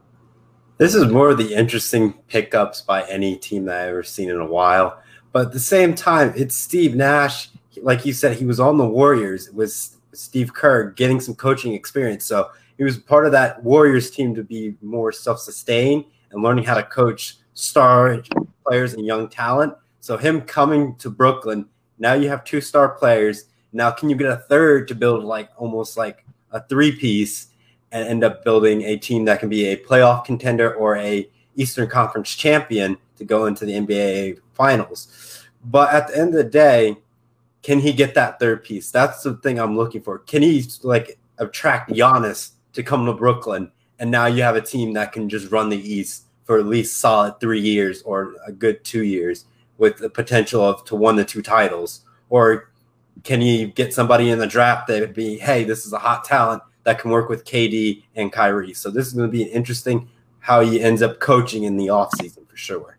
This is more of the interesting pickups by any team that I've ever seen in a while. But at the same time, it's Steve Nash. Like you said, he was on the Warriors with Steve Kerr getting some coaching experience. So he was part of that Warriors team to be more self sustained and learning how to coach star players and young talent. So him coming to Brooklyn, now you have two star players. Now can you get a third to build like almost like a three piece and end up building a team that can be a playoff contender or a Eastern Conference champion to go into the NBA finals. But at the end of the day, can he get that third piece? That's the thing I'm looking for. Can he like attract Giannis to come to Brooklyn? And now you have a team that can just run the East for at least solid three years or a good two years with the potential of to win the two titles? Or can you get somebody in the draft that would be, hey, this is a hot talent that can work with KD and Kyrie? So this is going to be an interesting how he ends up coaching in the offseason for sure.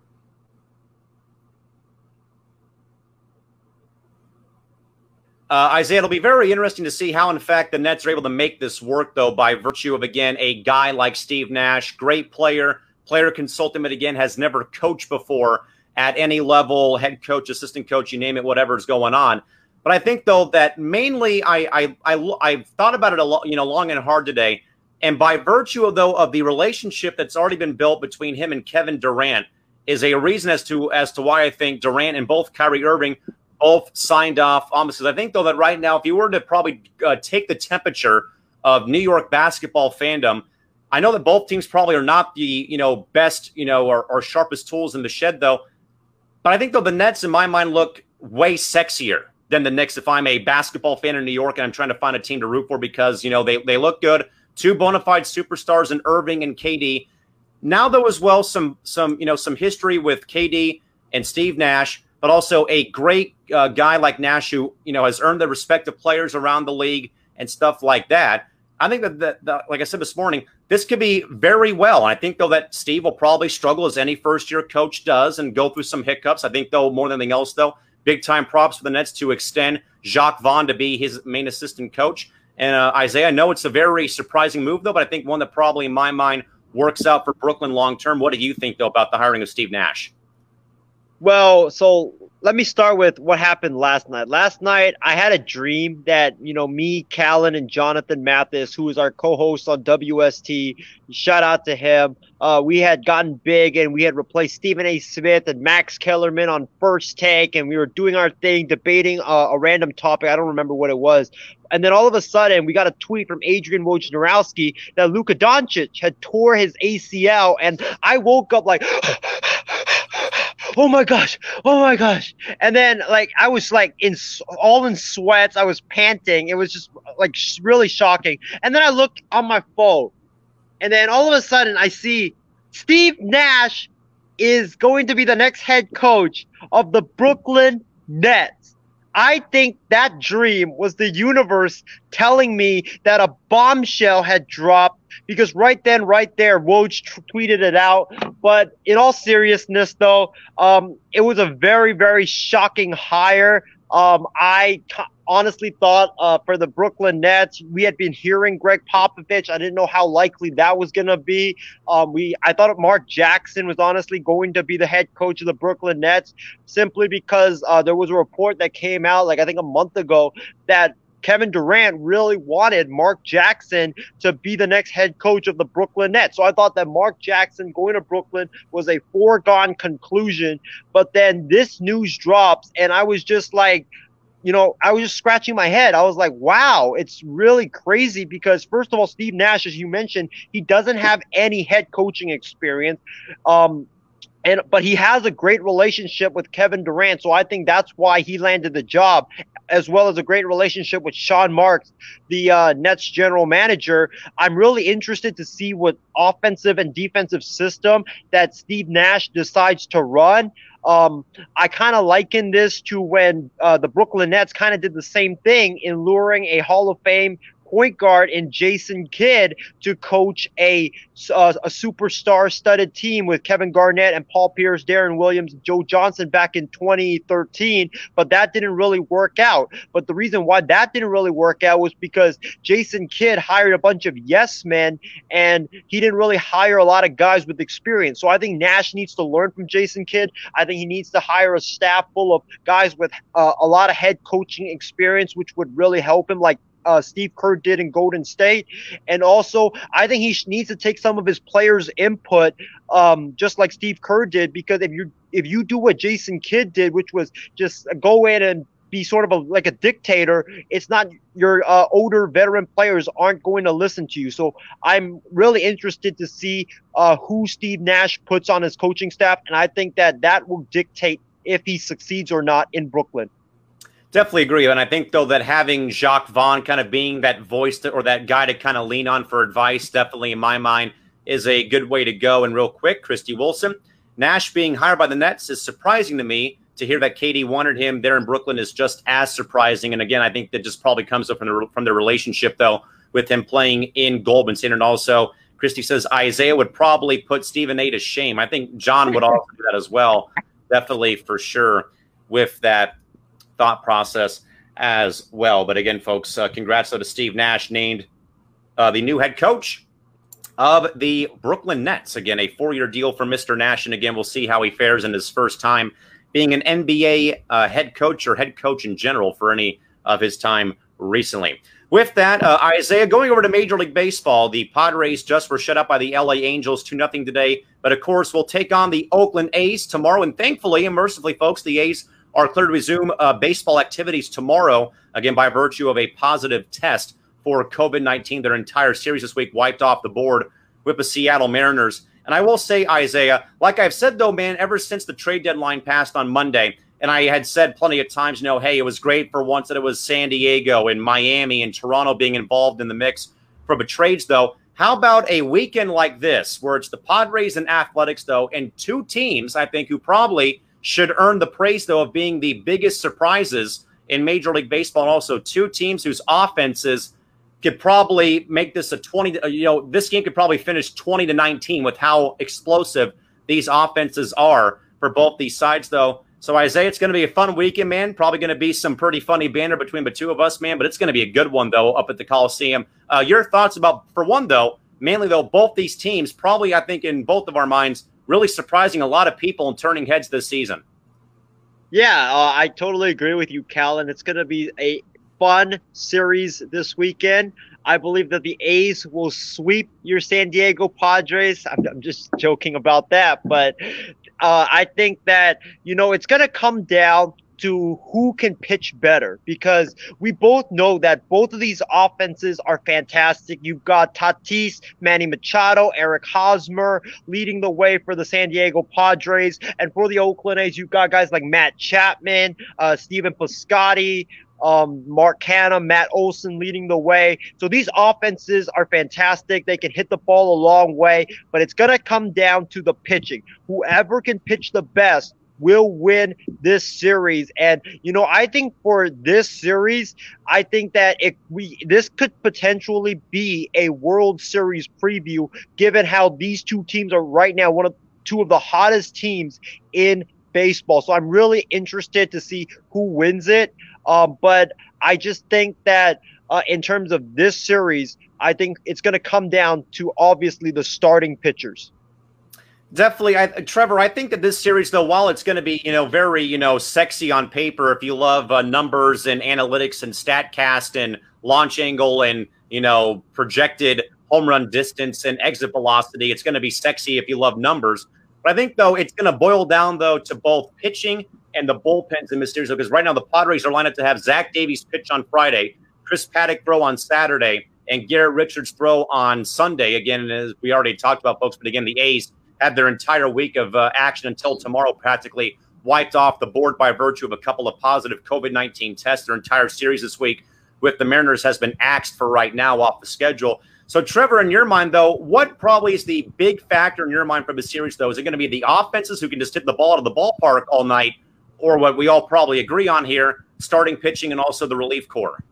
Uh, Isaiah, it'll be very interesting to see how, in fact, the Nets are able to make this work, though, by virtue of, again, a guy like Steve Nash, great player, player consultant, but again, has never coached before at any level, head coach, assistant coach, you name it, whatever's going on. But I think though that mainly I I, I I've thought about it a lot, you know, long and hard today. And by virtue of though of the relationship that's already been built between him and Kevin Durant is a reason as to as to why I think Durant and both Kyrie Irving both signed off on this. I think, though, that right now, if you were to probably uh, take the temperature of New York basketball fandom, I know that both teams probably are not the you know best you know or, or sharpest tools in the shed, though. But I think though the Nets, in my mind, look way sexier than the Knicks. If I'm a basketball fan in New York and I'm trying to find a team to root for because you know they they look good, two bona fide superstars in Irving and KD. Now though as well some some you know some history with KD and Steve Nash, but also a great uh, guy like Nash who you know has earned the respect of players around the league and stuff like that. I think that, that, that, like I said this morning, this could be very well. I think though that Steve will probably struggle as any first year coach does and go through some hiccups. I think though more than anything else though, big time props for the Nets to extend Jacque Vaughn to be his main assistant coach. And uh, Isaiah, I know it's a very surprising move though, but I think one that probably in my mind works out for Brooklyn long term. What do you think though about the hiring of Steve Nash? Well, so let me start with what happened last night. Last night, I had a dream that, you know, me, Callan, and Jonathan Mathis, who is our co host on WST, shout out to him. Uh, we had gotten big and we had replaced Stephen A. Smith and Max Kellerman on first take, and we were doing our thing, debating uh, a random topic. I don't remember what it was. And then all of a sudden, we got a tweet from Adrian Wojnarowski that Luka Doncic had tore his ACL, and I woke up like, oh my gosh, oh my gosh. And then like I was like in all in sweats. I was panting. It was just like really shocking. And then I look on my phone, and then all of a sudden I see Steve Nash is going to be the next head coach of the Brooklyn Nets. I think that dream was the universe telling me that a bombshell had dropped because right then, right there, Woj t- tweeted it out. But in all seriousness, though, um, it was a very, very shocking hire. Um, I honestly thought uh, for the Brooklyn Nets, we had been hearing Gregg Popovich. I didn't know how likely that was going to be. Um, we I thought Mark Jackson was honestly going to be the head coach of the Brooklyn Nets simply because uh, there was a report that came out like I think a month ago that Kevin Durant really wanted Mark Jackson to be the next head coach of the Brooklyn Nets. So I thought that Mark Jackson going to Brooklyn was a foregone conclusion. But then this news drops, and I was just like, you know, I was just scratching my head. I was like, wow, it's really crazy because, first of all, Steve Nash, as you mentioned, he doesn't have any head coaching experience. Um, and but he has a great relationship with Kevin Durant, so I think that's why he landed the job as well as a great relationship with Sean Marks, the uh, Nets general manager. I'm really interested to see what offensive and defensive system that Steve Nash decides to run. Um, I kind of liken this to when uh, the Brooklyn Nets kind of did the same thing in luring a Hall of Fame point guard in Jason Kidd to coach a uh, a superstar studded team with Kevin Garnett and Paul Pierce, Deron Williams, Joe Johnson back in 2013, but that didn't really work out. But the reason why that didn't really work out was because Jason Kidd hired a bunch of yes men and he didn't really hire a lot of guys with experience. So I think Nash needs to learn from Jason Kidd. I think he needs to hire a staff full of guys with uh, a lot of head coaching experience, which would really help him, like uh, Steve Kerr did in Golden State. And also, I think he needs to take some of his players' input, um, just like Steve Kerr did, because if you if you do what Jason Kidd did, which was just go in and be sort of a like a dictator, it's not your uh, older veteran players aren't going to listen to you. So I'm really interested to see uh, who Steve Nash puts on his coaching staff, and I think that that will dictate if he succeeds or not in Brooklyn. Definitely agree. And I think, though, that having Jacque Vaughn kind of being that voice to, or that guy to kind of lean on for advice, definitely in my mind, is a good way to go. And real quick, Christy Wilson, Nash being hired by the Nets is surprising to me. To hear that KD wanted him there in Brooklyn is just as surprising. And again, I think that just probably comes up from the, from the relationship, though, with him playing in Golden State. And also, Christy says Isaiah would probably put Stephen A to shame. I think John would also do that as well. Definitely for sure with that thought process as well. But again, folks, uh, congrats to Steve Nash named uh, the new head coach of the Brooklyn Nets. Again, a four-year deal for Mr. Nash, and again, we'll see how he fares in his first time being an NBA uh, head coach or head coach in general for any of his time recently. With that, uh, Isaiah, going over to Major League Baseball, the Padres just were shut out by the LA Angels 2 0 today. But of course, we'll take on the Oakland A's tomorrow. And thankfully and mercifully, folks, the A's are clear to resume uh, baseball activities tomorrow, again, by virtue of a positive test for COVID 19. Their entire series this week wiped off the board with the Seattle Mariners. And I will say, Isaiah, like I've said, though, man, ever since the trade deadline passed on Monday, and I had said plenty of times, you know, hey, it was great for once that it was San Diego and Miami and Toronto being involved in the mix for the trades, though. How about a weekend like this where it's the Padres and Athletics, though, and two teams, I think, who probably should earn the praise, though, of being the biggest surprises in Major League Baseball, and also two teams whose offenses could probably make this a 20, uh, you know, this game could probably finish 20 to 19 with how explosive these offenses are for both these sides, though. So, Isaiah, it's going to be a fun weekend, man. Probably going to be some pretty funny banter between the two of us, man. But it's going to be a good one, though, up at the Coliseum. Uh, your thoughts about, for one, though, mainly, though, both these teams, probably, I think, in both of our minds, really surprising a lot of people and turning heads this season. Yeah, uh, I totally agree with you, Cal. And it's going to be a fun series this weekend. I believe that the A's will sweep your San Diego Padres. I'm, I'm just joking about that, but uh, I think that you know it's going to come down to who can pitch better because we both know that both of these offenses are fantastic. You've got Tatis, Manny Machado, Eric Hosmer leading the way for the San Diego Padres. And for the Oakland A's, you've got guys like Matt Chapman, uh, Stephen Piscotty, um, Mark Canha, Matt Olson leading the way. So these offenses are fantastic. They can hit the ball a long way, but it's going to come down to the pitching. Whoever can pitch the best will win this series. And you know, I think for this series, I think that if we this could potentially be a World Series preview, given how these two teams are right now one of two of the hottest teams in baseball. So I'm really interested to see who wins it. Um, but I just think that uh, in terms of this series, I think it's going to come down to obviously the starting pitchers. Definitely, I, Trevor. I think that this series, though, while it's going to be, you know, very, you know, sexy on paper, if you love uh, numbers and analytics and Statcast and launch angle and you know projected home run distance and exit velocity, it's going to be sexy if you love numbers. But I think though it's going to boil down though to both pitching and the bullpens in Mysterio because right now the Padres are lined up to have Zach Davies pitch on Friday, Chris Paddack throw on Saturday, and Garrett Richards throw on Sunday. Again, as we already talked about, folks, but again, the A's had their entire week of uh, action until tomorrow practically wiped off the board by virtue of a couple of positive COVID 19 tests. Their entire series this week with the Mariners has been axed for right now off the schedule. So, Trevor, in your mind, though, what probably is the big factor in your mind for the series, though? Is it going to be the offenses who can just hit the ball out of the ballpark all night, or what we all probably agree on here, starting pitching and also the relief corps?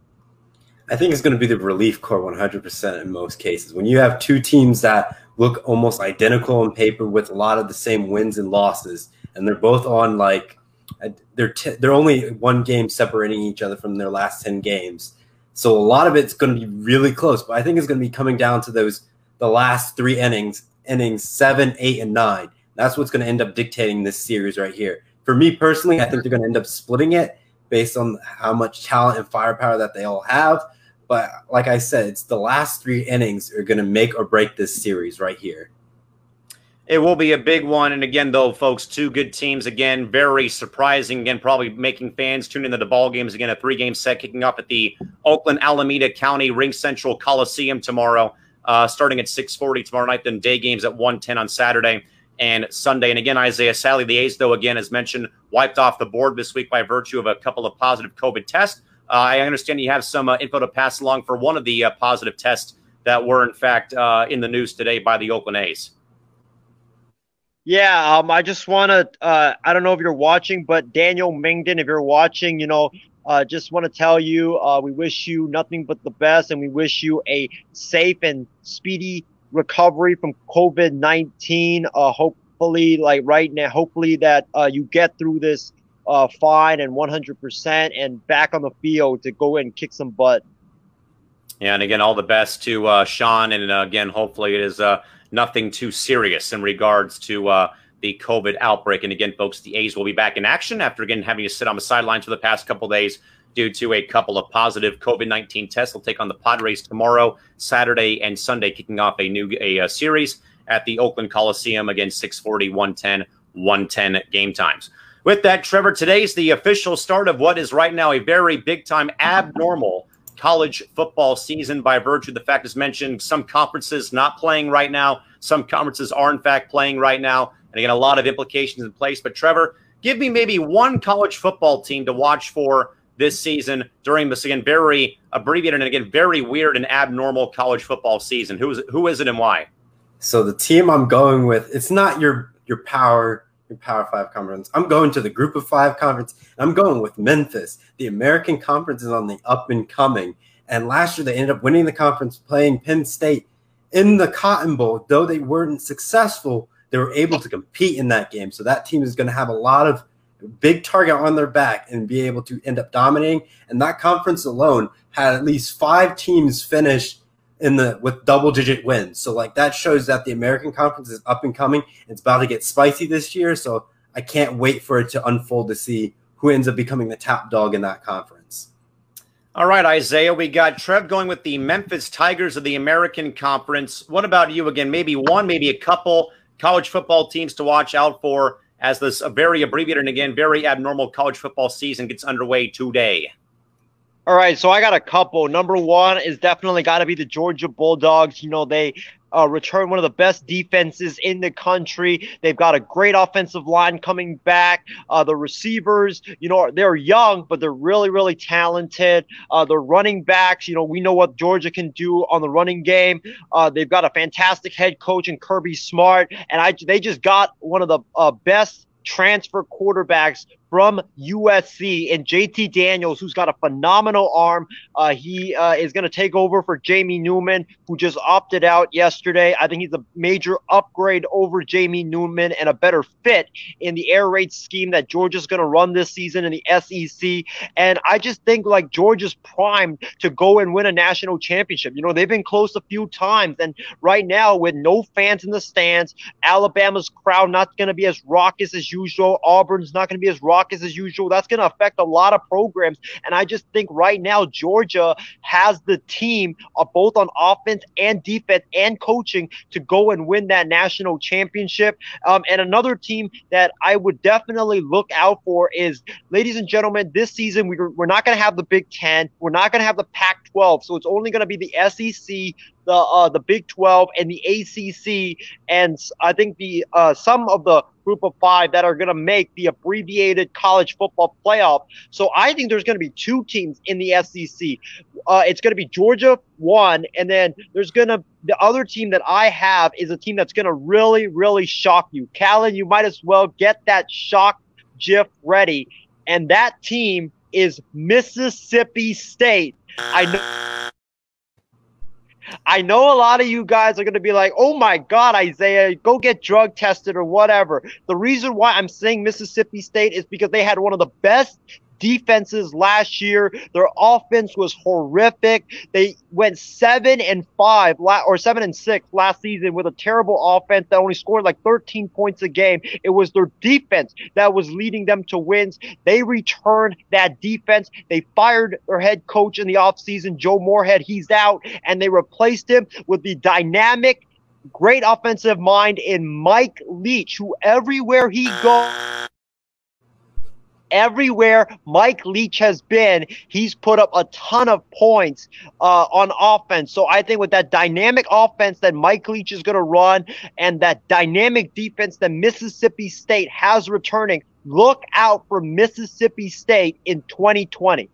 I think it's going to be the relief corps 100% in most cases. When you have two teams that look almost identical on paper with a lot of the same wins and losses, and they're both on like uh, they're t- they're only one game separating each other from their last 10 games. So a lot of it's going to be really close, but I think it's going to be coming down to those the last three innings, innings seven, eight, and nine. That's what's going to end up dictating this series right here. For me personally, I think they're going to end up splitting it based on how much talent and firepower that they all have. But like I said, it's the last three innings are going to make or break this series right here. It will be a big one. And again, though, folks, two good teams. Again, very surprising. Again, probably making fans tune into the ball games. Again, a three game set kicking off at the Oakland Alameda County RingCentral Coliseum tomorrow, uh, starting at 640 tomorrow night. Then day games at 110 on Saturday and Sunday. And again, Isaiah Sally, the A's, though, again, as mentioned, wiped off the board this week by virtue of a couple of positive COVID tests. Uh, I understand you have some uh, info to pass along for one of the uh, positive tests that were, in fact, in the news today by the Oakland A's. Yeah, um, I just want to. Uh, I don't know if you're watching, but Daniel Mengden, if you're watching, you know, uh, just want to tell you, uh, we wish you nothing but the best, and we wish you a safe and speedy recovery from COVID nineteen. hopefully, like right now, hopefully that you get through this uh, fine and 100% and back on the field to go and kick some butt. Yeah, and again, all the best to uh, Sean. And uh, again, hopefully it is uh, nothing too serious in regards to uh, the COVID outbreak. And again, folks, the A's will be back in action after again having to sit on the sidelines for the past couple days due to a couple of positive COVID 19 tests. They'll take on the Padres tomorrow, Saturday, and Sunday, kicking off a new a, a series at the Oakland Coliseum again, 640, 110, 110 game times. With that, Trevor, today's the official start of what is right now a very big time abnormal college football season by virtue of the fact, as mentioned, some conferences not playing right now, some conferences are in fact playing right now, and again, a lot of implications in place. But Trevor, give me maybe one college football team to watch for this season during this again very abbreviated and again very weird and abnormal college football season. Who is who is it and why? So the team I'm going with, it's not your your power your Power Five conference. I'm going to the Group of Five conference. I'm going with Memphis. The American Conference is on the up and coming. And last year they ended up winning the conference, playing Penn State in the Cotton Bowl. Though they weren't successful, they were able to compete in that game. So that team is going to have a lot of big target on their back and be able to end up dominating. And that conference alone had at least five teams finish in the with double digit wins. So like that shows that the American Conference is up and coming. It's about to get spicy this year. So I can't wait for it to unfold to see who ends up becoming the top dog in that conference. All right, Isaiah, we got Trev going with the Memphis Tigers of the American Conference. What about you again? Maybe one, maybe a couple college football teams to watch out for as this very abbreviated and again very abnormal college football season gets underway today. All right, so I got a couple. Number one is definitely got to be the Georgia Bulldogs. You know, they uh, return one of the best defenses in the country. They've got a great offensive line coming back. Uh, the receivers, you know, they're young, but they're really, really talented. Uh, the running backs, you know, we know what Georgia can do on the running game. Uh, they've got a fantastic head coach in Kirby Smart, and I they just got one of the uh, best transfer quarterbacks from USC and JT Daniels, who's got a phenomenal arm. Uh, he uh, is going to take over for Jamie Newman, who just opted out yesterday. I think he's a major upgrade over Jamie Newman and a better fit in the air raid scheme that Georgia's going to run this season in the SEC. And I just think like Georgia's primed to go and win a national championship. You know, they've been close a few times. And right now, with no fans in the stands, Alabama's crowd not going to be as raucous as usual. Auburn's not going to be as raucous raucous as usual. That's going to affect a lot of programs. And I just think right now, Georgia has the team uh, both on offense and defense and coaching to go and win that national championship. Um, and another team that I would definitely look out for is, ladies and gentlemen, this season we, we're not going to have the Big Ten. We're not going to have the Pac 12. So it's only going to be the SEC, the uh, the Big 12 and the ACC, and I think the uh, some of the group of five that are going to make the abbreviated college football playoff. So I think there's going to be two teams in the SEC. Uh, it's going to be Georgia one, and then there's going to the other team that I have is a team that's going to really, really shock you. Callan, you might as well get that shock GIF ready, and that team is Mississippi State. I know I know a lot of you guys are going to be like, oh my God, Isaiah, go get drug tested or whatever. The reason why I'm saying Mississippi State is because they had one of the best defenses last year. Their offense was horrific. They went seven and five or seven and six last season with a terrible offense that only scored like 13 points a game. It was their defense that was leading them to wins. They returned that defense. They fired their head coach in the offseason, Joe Moorhead. He's out, and they replaced him with the dynamic great offensive mind in Mike Leach, who everywhere he goes everywhere Mike Leach has been, he's put up a ton of points uh, on offense. So I think with that dynamic offense that Mike Leach is going to run and that dynamic defense that Mississippi State has returning, look out for Mississippi State in 2020.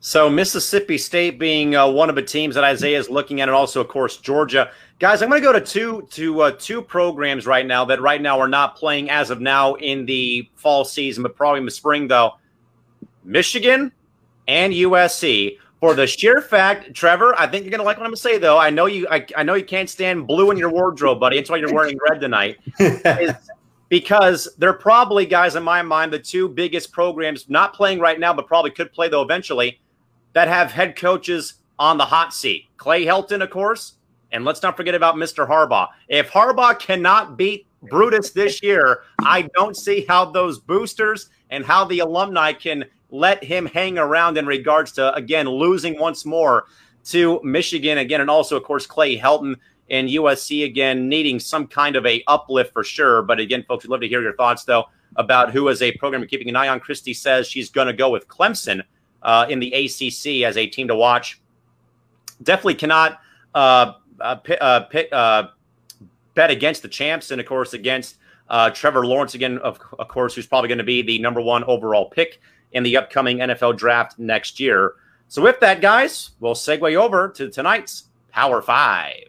So Mississippi State being uh, one of the teams that Isaiah is looking at, and also of course Georgia. Guys, I'm going to go to two to uh, two programs right now that right now are not playing as of now in the fall season, but probably in the spring though. Michigan and USC. For the sheer fact, Trevor, I think you're going to like what I'm going to say though. I know you. I, I know you can't stand blue in your wardrobe, buddy. That's why you're wearing red tonight. because they're probably guys in my mind the two biggest programs not playing right now, but probably could play though eventually that have head coaches on the hot seat. Clay Helton, of course, and let's not forget about Mr. Harbaugh. If Harbaugh cannot beat Brutus this year, I don't see how those boosters and how the alumni can let him hang around in regards to, again, losing once more to Michigan again, and also, of course, Clay Helton. and USC again needing some kind of a uplift for sure. But again, folks, we'd love to hear your thoughts though about who is a program keeping an eye on. Christy says she's going to go with Clemson uh, in the ACC as a team to watch. Definitely cannot uh, uh, uh, uh, bet against the champs, and of course against uh, Trevor Lawrence again, of, of course, who's probably going to be the number one overall pick in the upcoming NFL draft next year. So with that, guys, we'll segue over to tonight's Power Five.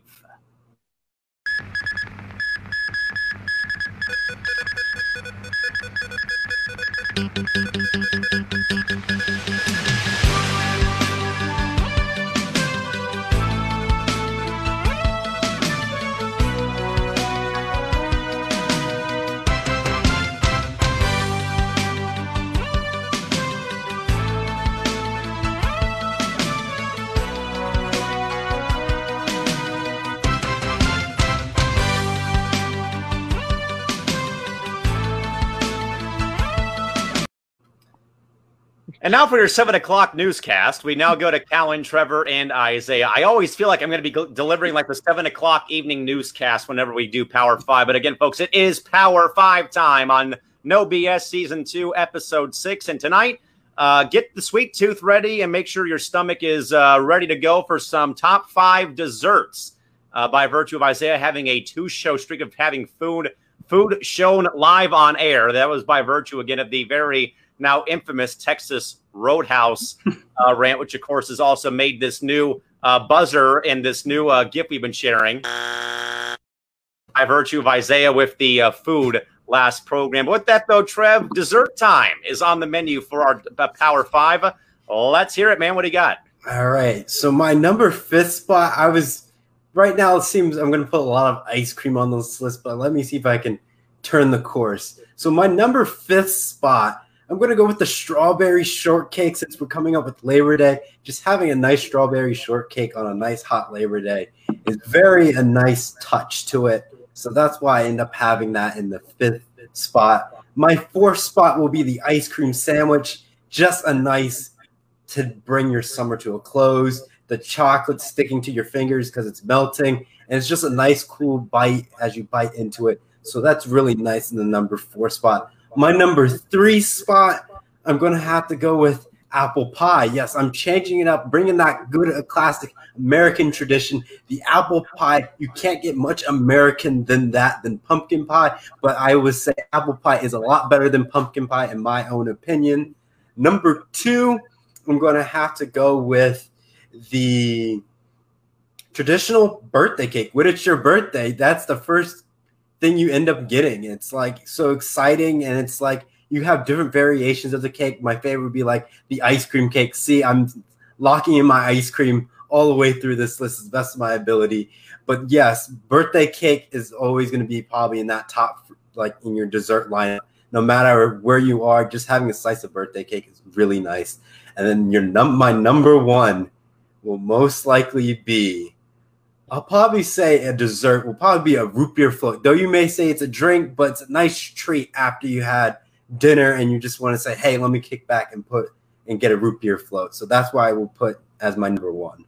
And now for your seven o'clock newscast, we now go to Callan, Trevor, and Isaiah. I always feel like I'm going to be delivering like the seven o'clock evening newscast whenever we do Power Five. But again, folks, it is Power Five time on No BS Season Two, Episode Six. And tonight, uh, get the sweet tooth ready and make sure your stomach is uh, ready to go for some top five desserts. Uh, by virtue of Isaiah having a two-show streak of having food food shown live on air. That was by virtue again of the very now infamous Texas Roadhouse uh, rant, which of course has also made this new uh, buzzer and this new uh, GIF we've been sharing by virtue of Isaiah with the uh, food last program. But with that though, Trev, dessert time is on the menu for our uh, Power Five. Let's hear it, man. What do you got? All right. So my number fifth spot, I was right now. It seems I'm going to put a lot of ice cream on this list, but let me see if I can turn the course. So my number fifth spot I'm going to go with the strawberry shortcake since we're coming up with Labor Day. Just having a nice strawberry shortcake on a nice hot Labor Day is very a nice touch to it. So that's why I end up having that in the fifth spot. My fourth spot will be the ice cream sandwich. Just a nice to bring your summer to a close. The chocolate sticking to your fingers because it's melting. And it's just a nice, cool bite as you bite into it. So that's really nice in the number four spot. My number three spot, I'm going to have to go with apple pie. Yes, I'm changing it up, bringing that good uh, classic American tradition. The apple pie, you can't get much American than that, than pumpkin pie. But I would say apple pie is a lot better than pumpkin pie, in my own opinion. Number two, I'm going to have to go with the traditional birthday cake. When it's your birthday, that's the first thing you end up getting. It's like so exciting, and it's like you have different variations of the cake. My favorite would be like the ice cream cake. See, I'm locking in my ice cream all the way through this list as best of my ability. But yes, birthday cake is always going to be probably in that top, like in your dessert lineup. No matter where you are, just having a slice of birthday cake is really nice. And then your num my number one will most likely be I'll probably say a dessert will probably be a root beer float. Though you may say it's a drink, but it's a nice treat after you had dinner and you just want to say, "Hey, let me kick back and put and get a root beer float." So that's why I will put as my number one.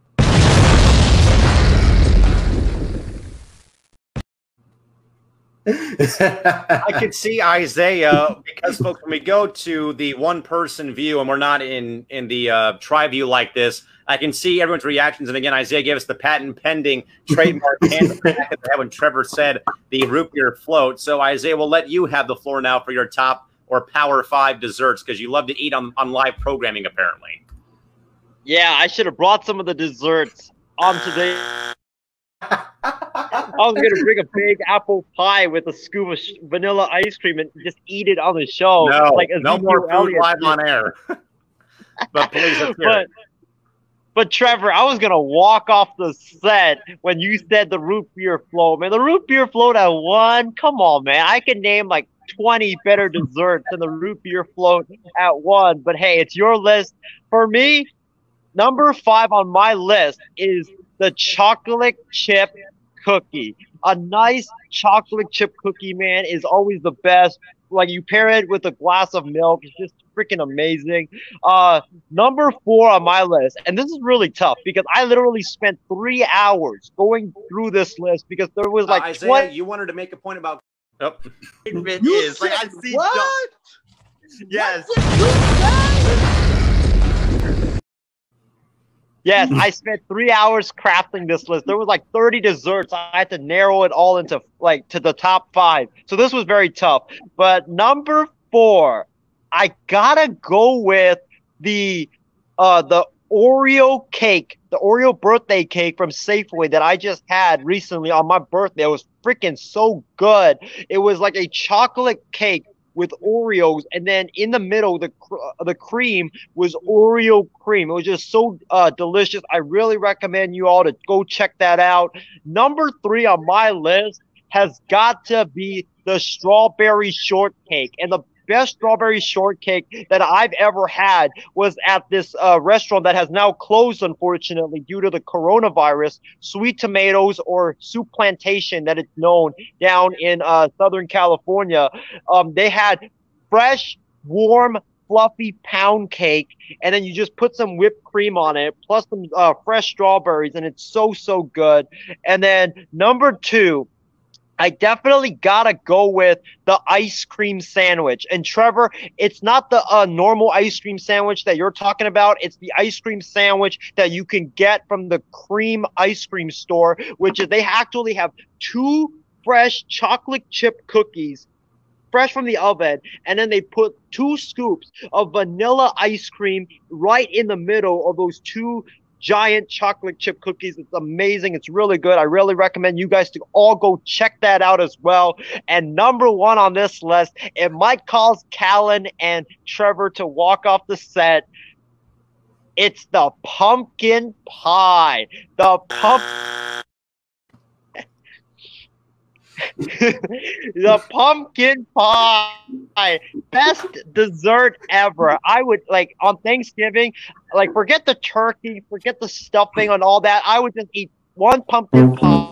I could see Isaiah because folks, when we go to the one person view and we're not in in the uh, tri view like this, I can see everyone's reactions. And again, Isaiah gave us the patent pending trademark hand when Trevor said the root beer float. So Isaiah, we'll let you have the floor now for your top or power five desserts because you love to eat on, on live programming apparently. Yeah, I should have brought some of the desserts on today. I was gonna bring a big apple pie with a scoop of sh- vanilla ice cream and just eat it on the show. No, like no more food live on air. but please, let's hear but it. But Trevor, I was gonna walk off the set when you said the root beer float, man. The root beer float at one. Come on, man. I can name like 20 better desserts than the root beer float at one. But hey, it's your list. For me, number five on my list is the chocolate chip cookie. A nice chocolate chip cookie, man, is always the best. Like you pair it with a glass of milk. It's just freaking amazing. Uh, number four on my list, and this is really tough because I literally spent three hours going through this list because there was like uh, Isaiah, 20 you wanted to make a point about. Oh. it You is. Like I said see. what? Yes. What did you say? Yes, I spent three hours crafting this list. There was like 30 desserts. I had to narrow it all into like to the top five. So this was very tough. But number four, I gotta go with the uh the Oreo cake, the Oreo birthday cake from Safeway that I just had recently on my birthday. It was freaking so good. It was like a chocolate cake with Oreos, and then in the middle, the uh, the cream was Oreo cream. It was just so uh, delicious. I really recommend you all to go check that out. Number three on my list has got to be the strawberry shortcake, and the best strawberry shortcake that I've ever had was at this uh, restaurant that has now closed, unfortunately, due to the coronavirus. Sweet Tomatoes or Soup Plantation, that it's known down in uh, Southern California. Um, they had fresh, warm, fluffy pound cake, and then you just put some whipped cream on it, plus some uh, fresh strawberries, and it's so so good. And then number two. I definitely gotta go with the ice cream sandwich. And Trevor, it's not the uh, normal ice cream sandwich that you're talking about. It's the ice cream sandwich that you can get from the cream ice cream store, which is they actually have two fresh chocolate chip cookies fresh from the oven and then they put two scoops of vanilla ice cream right in the middle of those two giant chocolate chip cookies. It's amazing. It's really good. I really recommend you guys to all go check that out as well. And number one on this list it might cause callan and trevor to walk off the set. It's the pumpkin pie. The pump the pumpkin pie best dessert ever i would like on thanksgiving like forget the turkey forget the stuffing and all that i would just eat one pumpkin pie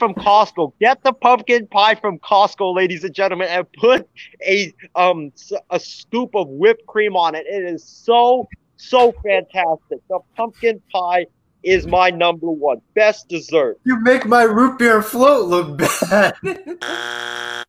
from Costco. Get the pumpkin pie from Costco, ladies and gentlemen, and put a um a scoop of whipped cream on it. It is so so fantastic. The pumpkin pie is my number one best dessert. You make my root beer float look bad.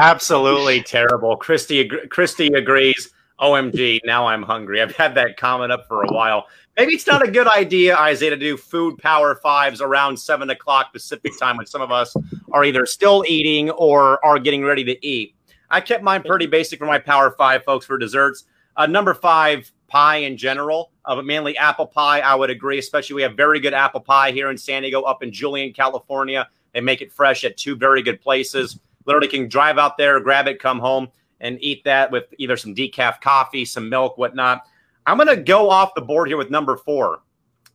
Absolutely terrible. Christy Christy agrees. OMG, now I'm hungry. I've had that comment up for a while. Maybe it's not a good idea, Isaiah, to do food power fives around seven o'clock Pacific time when some of us are either still eating or are getting ready to eat. I kept mine pretty basic for my power five, folks, for desserts. Uh, number five, pie in general, uh, but mainly apple pie. I would agree, especially we have very good apple pie here in San Diego, up in Julian, California. They make it fresh at two very good places. Literally can drive out there, grab it, come home, and eat that with either some decaf coffee, some milk, whatnot. I'm going to go off the board here with number four.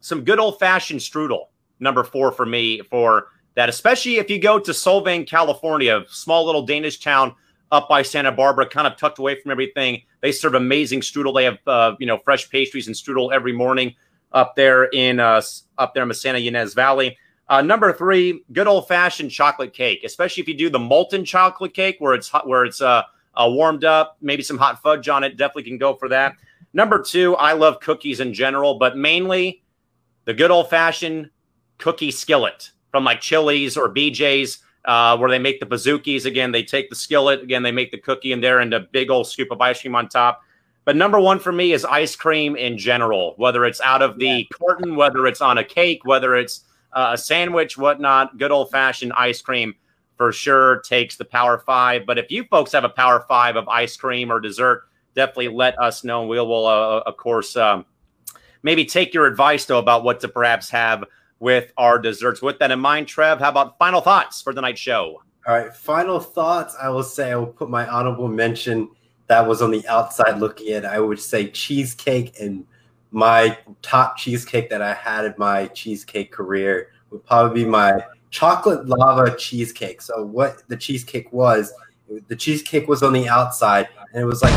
Some good old fashioned strudel, number four for me for that, especially if you go to Solvang, California, a small little Danish town up by Santa Barbara, kind of tucked away from everything. They serve amazing strudel. They have uh, you know fresh pastries and strudel every morning up there in uh, up there in the Santa Ynez Valley. Uh, number three, good old fashioned chocolate cake, especially if you do the molten chocolate cake where it's hot, where it's uh, uh, warmed up, maybe some hot fudge on it. Definitely can go for that. Number two, I love cookies in general, but mainly the good old fashioned cookie skillet from like Chili's or BJ's, uh, where they make the pizookies. Again, they take the skillet, again, they make the cookie in there and a big old scoop of ice cream on top. But number one for me is ice cream in general, whether it's out of the carton, whether it's on a cake, whether it's uh, a sandwich, whatnot. Good old fashioned ice cream for sure takes the power five. But if you folks have a power five of ice cream or dessert, definitely let us know. We will, uh, of course, um, maybe take your advice though about what to perhaps have with our desserts. With that in mind, Trev, how about final thoughts for the night show? All right, final thoughts. I will say I will put my honorable mention that was on the outside looking in. I would say cheesecake and my top cheesecake that I had in my cheesecake career would probably be my chocolate lava cheesecake. So what the cheesecake was, the cheesecake was on the outside and it was like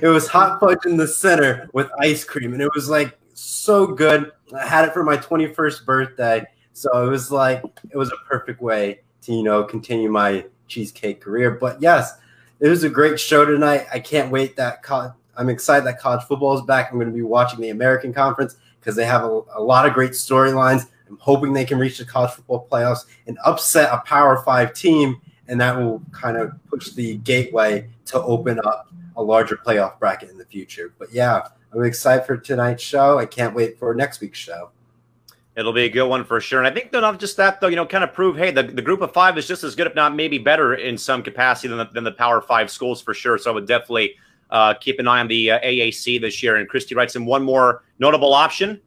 it was hot fudge in the center with ice cream, and it was like so good. I had it for my 21st birthday, so it was like it was a perfect way to you know continue my cheesecake career. But yes, it was a great show tonight. I can't wait that co- I'm excited that college football is back. I'm going to be watching the American Conference because they have a, a lot of great storylines. I'm hoping they can reach the college football playoffs and upset a Power Five team, and that will kind of push the gateway to open up a larger playoff bracket in the future. But yeah, I'm excited for tonight's show. I can't wait for next week's show. It'll be a good one for sure. And I think though, not just that, though, you know, kind of prove, hey, the, the group of five is just as good, if not maybe better in some capacity than the, than the Power Five schools for sure. So I would definitely uh, keep an eye on the uh, AAC this year. And Christy writes in one more notable option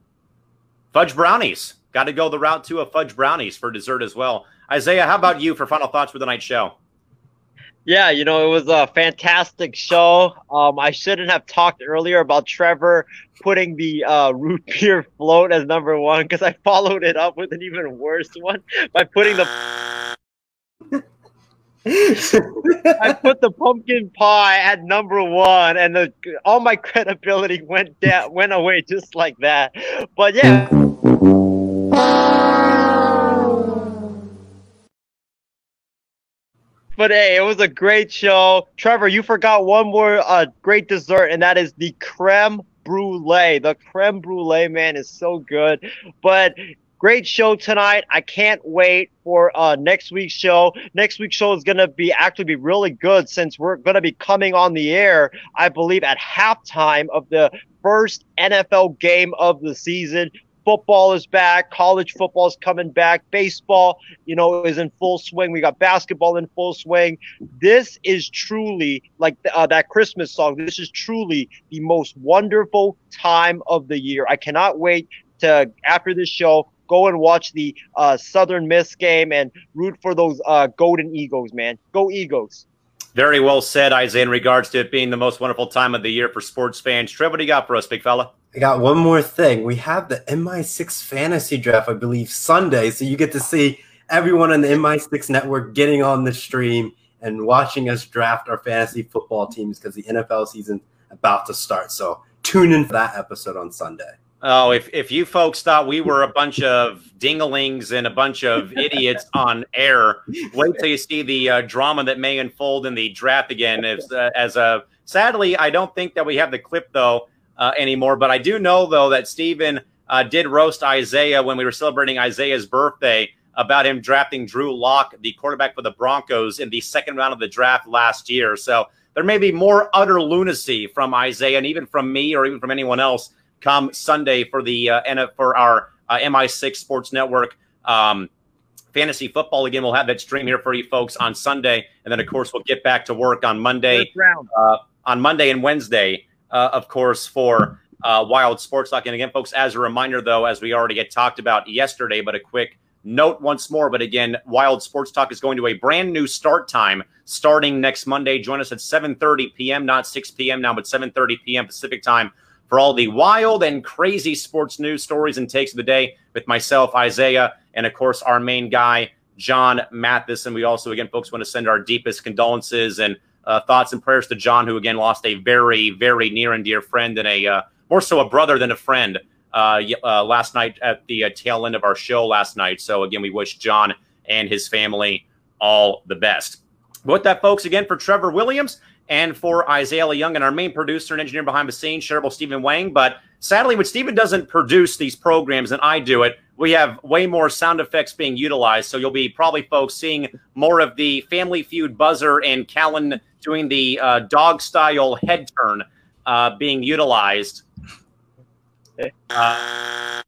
fudge brownies. Got to go the route to a fudge brownies for dessert as well. Isaiah, how about you for final thoughts for the night show? Yeah, you know, it was a fantastic show. Um, I shouldn't have talked earlier about Trevor putting the uh, root beer float as number one because I followed it up with an even worse one by putting the. I put the pumpkin pie at number one, and the all my credibility went down, went away just like that. But yeah. But hey, it was a great show. Trevor, you forgot one more uh, great dessert, and that is the creme brulee. The creme brulee, man, is so good. But great show tonight. I can't wait for uh, next week's show. Next week's show is going to be actually be really good since we're going to be coming on the air, I believe, at halftime of the first NFL game of the season football is back, college football is coming back, baseball, you know, is in full swing. We got basketball in full swing. This is truly like uh, that Christmas song. This is truly the most wonderful time of the year. I cannot wait to after this show go and watch the uh, Southern Miss game and root for those uh, Golden Eagles, man. Go Eagles. Very well said, Isaiah, in regards to it being the most wonderful time of the year for sports fans. Trev, what do you got for us, big fella? I got one more thing. We have the MI6 fantasy draft, I believe, Sunday. So you get to see everyone on the MI6 network getting on the stream and watching us draft our fantasy football teams because the NFL season about to start. So tune in for that episode on Sunday. Oh, if, if you folks thought we were a bunch of dinglings and a bunch of idiots on air, wait till you see the uh, drama that may unfold in the draft again. As, uh, as a sadly, I don't think that we have the clip though uh, anymore. But I do know though that Steven uh, did roast Isaiah when we were celebrating Isaiah's birthday about him drafting Drew Lock, the quarterback for the Broncos, in the second round of the draft last year. So there may be more utter lunacy from Isaiah and even from me or even from anyone else come Sunday for the uh, for our uh, MI6 Sports Network um, fantasy football. Again, we'll have that stream here for you folks on Sunday, and then of course we'll get back to work on Monday, uh, on Monday and Wednesday, uh, of course for uh, Wild Sports Talk. And again, folks, as a reminder, though, as we already had talked about yesterday, but a quick note once more. But again, Wild Sports Talk is going to a brand new start time starting next Monday. Join us at 7:30 p.m., not 6 p.m. now, but 7:30 p.m. Pacific time for all the wild and crazy sports news stories and takes of the day with myself, Isaiah, and of course our main guy, John Mathis. And we also, again, folks, want to send our deepest condolences and uh, thoughts and prayers to John, who again lost a very, very near and dear friend and a uh, more so a brother than a friend uh, uh last night at the uh, tail end of our show last night. So again, we wish John and his family all the best. But with that, folks, again for Trevor Williams and for Isaiah Young and our main producer and engineer behind the scenes, Cheryl Steven Wang. But sadly, when Steven doesn't produce these programs and I do it, we have way more sound effects being utilized. So you'll be probably folks seeing more of the Family Feud buzzer and Callan doing the uh, dog style head turn uh, being utilized. Uh,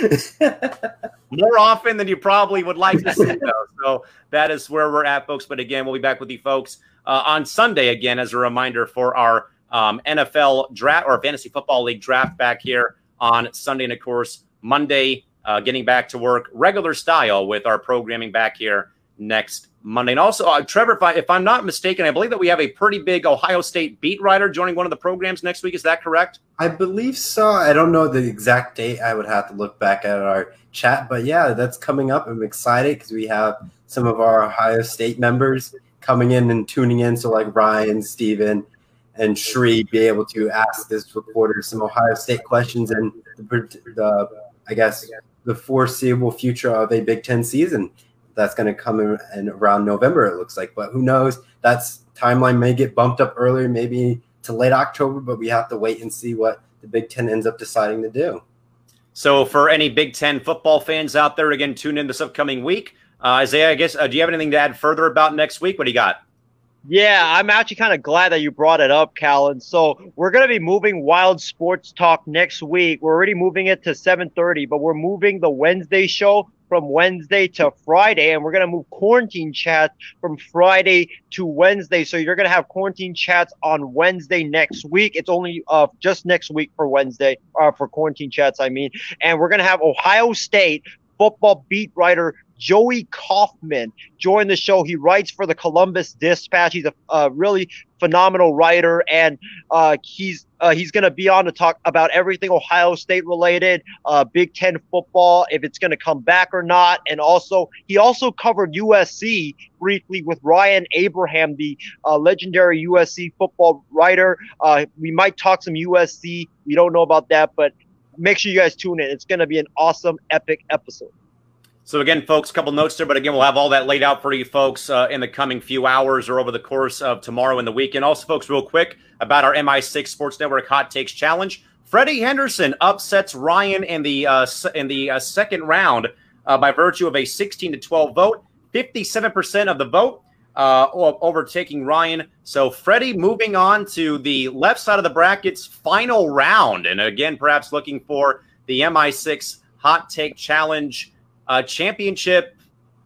more often than you probably would like to see, though. So that is where we're at, folks. But again, we'll be back with you folks uh, on Sunday again as a reminder for our um, NFL draft or fantasy football league draft back here on Sunday, and of course Monday, uh, getting back to work regular style with our programming back here next Monday. And also, uh, Trevor, if, I, if I'm not mistaken, I believe that we have a pretty big Ohio State beat writer joining one of the programs next week. Is that correct? I believe so. I don't know the exact date. I would have to look back at our chat, but yeah, that's coming up. I'm excited because we have some of our Ohio State members coming in and tuning in. So like Ryan, Steven, and Shree be able to ask this reporter some Ohio State questions and the, the I guess the foreseeable future of a Big Ten season that's going to come in, in, around November. It looks like, but who knows? That's timeline may get bumped up earlier, maybe to late October, but we have to wait and see what the Big Ten ends up deciding to do. So, for any Big Ten football fans out there, again, tune in this upcoming week. Uh, Isaiah, I guess, uh, do you have anything to add further about next week? What do you got? Yeah, I'm actually kind of glad that you brought it up, Callan. So we're gonna be moving Wild Sports Talk next week. We're already moving it to 7:30, but we're moving the Wednesday show from Wednesday to Friday, and we're gonna move quarantine chats from Friday to Wednesday. So you're gonna have quarantine chats on Wednesday next week. It's only uh just next week for Wednesday, uh, for quarantine chats, I mean. And we're gonna have Ohio State football beat writer Joey Kaufman joined the show. He writes for the Columbus Dispatch. He's a, a really phenomenal writer, and uh, he's uh, he's going to be on to talk about everything Ohio State related, uh, Big Ten football, if it's going to come back or not, and also he also covered USC briefly with Ryan Abraham, the uh, legendary USC football writer. Uh, we might talk some USC. We don't know about that, but make sure you guys tune in. It's going to be an awesome, epic episode. So again, folks, a couple notes there, but again, we'll have all that laid out for you folks uh, in the coming few hours or over the course of tomorrow and the weekend. Also, folks, real quick about our MI6 Sports Network Hot Takes Challenge. Freddie Henderson upsets Ryan in the uh, in the uh, second round uh, by virtue of a 16 to 12 vote, 57% of the vote uh, overtaking Ryan. So Freddie moving on to the left side of the brackets final round, and again, perhaps looking for the MI6 Hot Take Challenge uh, championship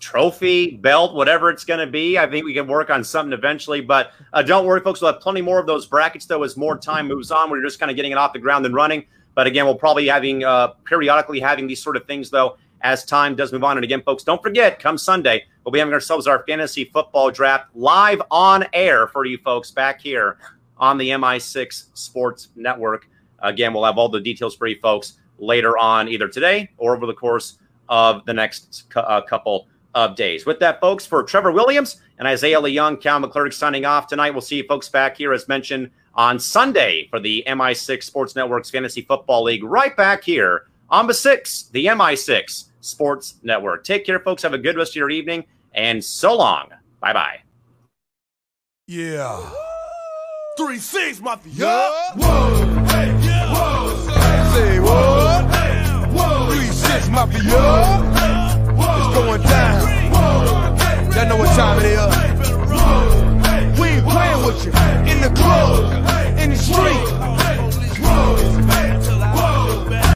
trophy, belt, whatever it's going to be. I think we can work on something eventually. But uh, don't worry, folks. We'll have plenty more of those brackets, though, as more time moves on. We're just kind of getting it off the ground and running. But again, we'll probably having uh, periodically having these sort of things, though, as time does move on. And again, folks, don't forget, come Sunday, we'll be having ourselves our fantasy football draft live on air for you folks back here on the MI6 Sports Network. Again, we'll have all the details for you folks later on, either today or over the course of the next uh, couple of days. With that, folks, for Trevor Williams and Isaiah Leung, Cal McClurg signing off tonight. We'll see you folks back here, as mentioned, on Sunday for the MI6 Sports Network's Fantasy Football League, right back here on the 6, the MI6 Sports Network. Take care, folks. Have a good rest of your evening, and so long. Bye bye. Yeah. Three six mafia. Yeah. Whoa. Mafia. It's going down. Y'all know what time it is. We ain't playing with you. In the club, in the street.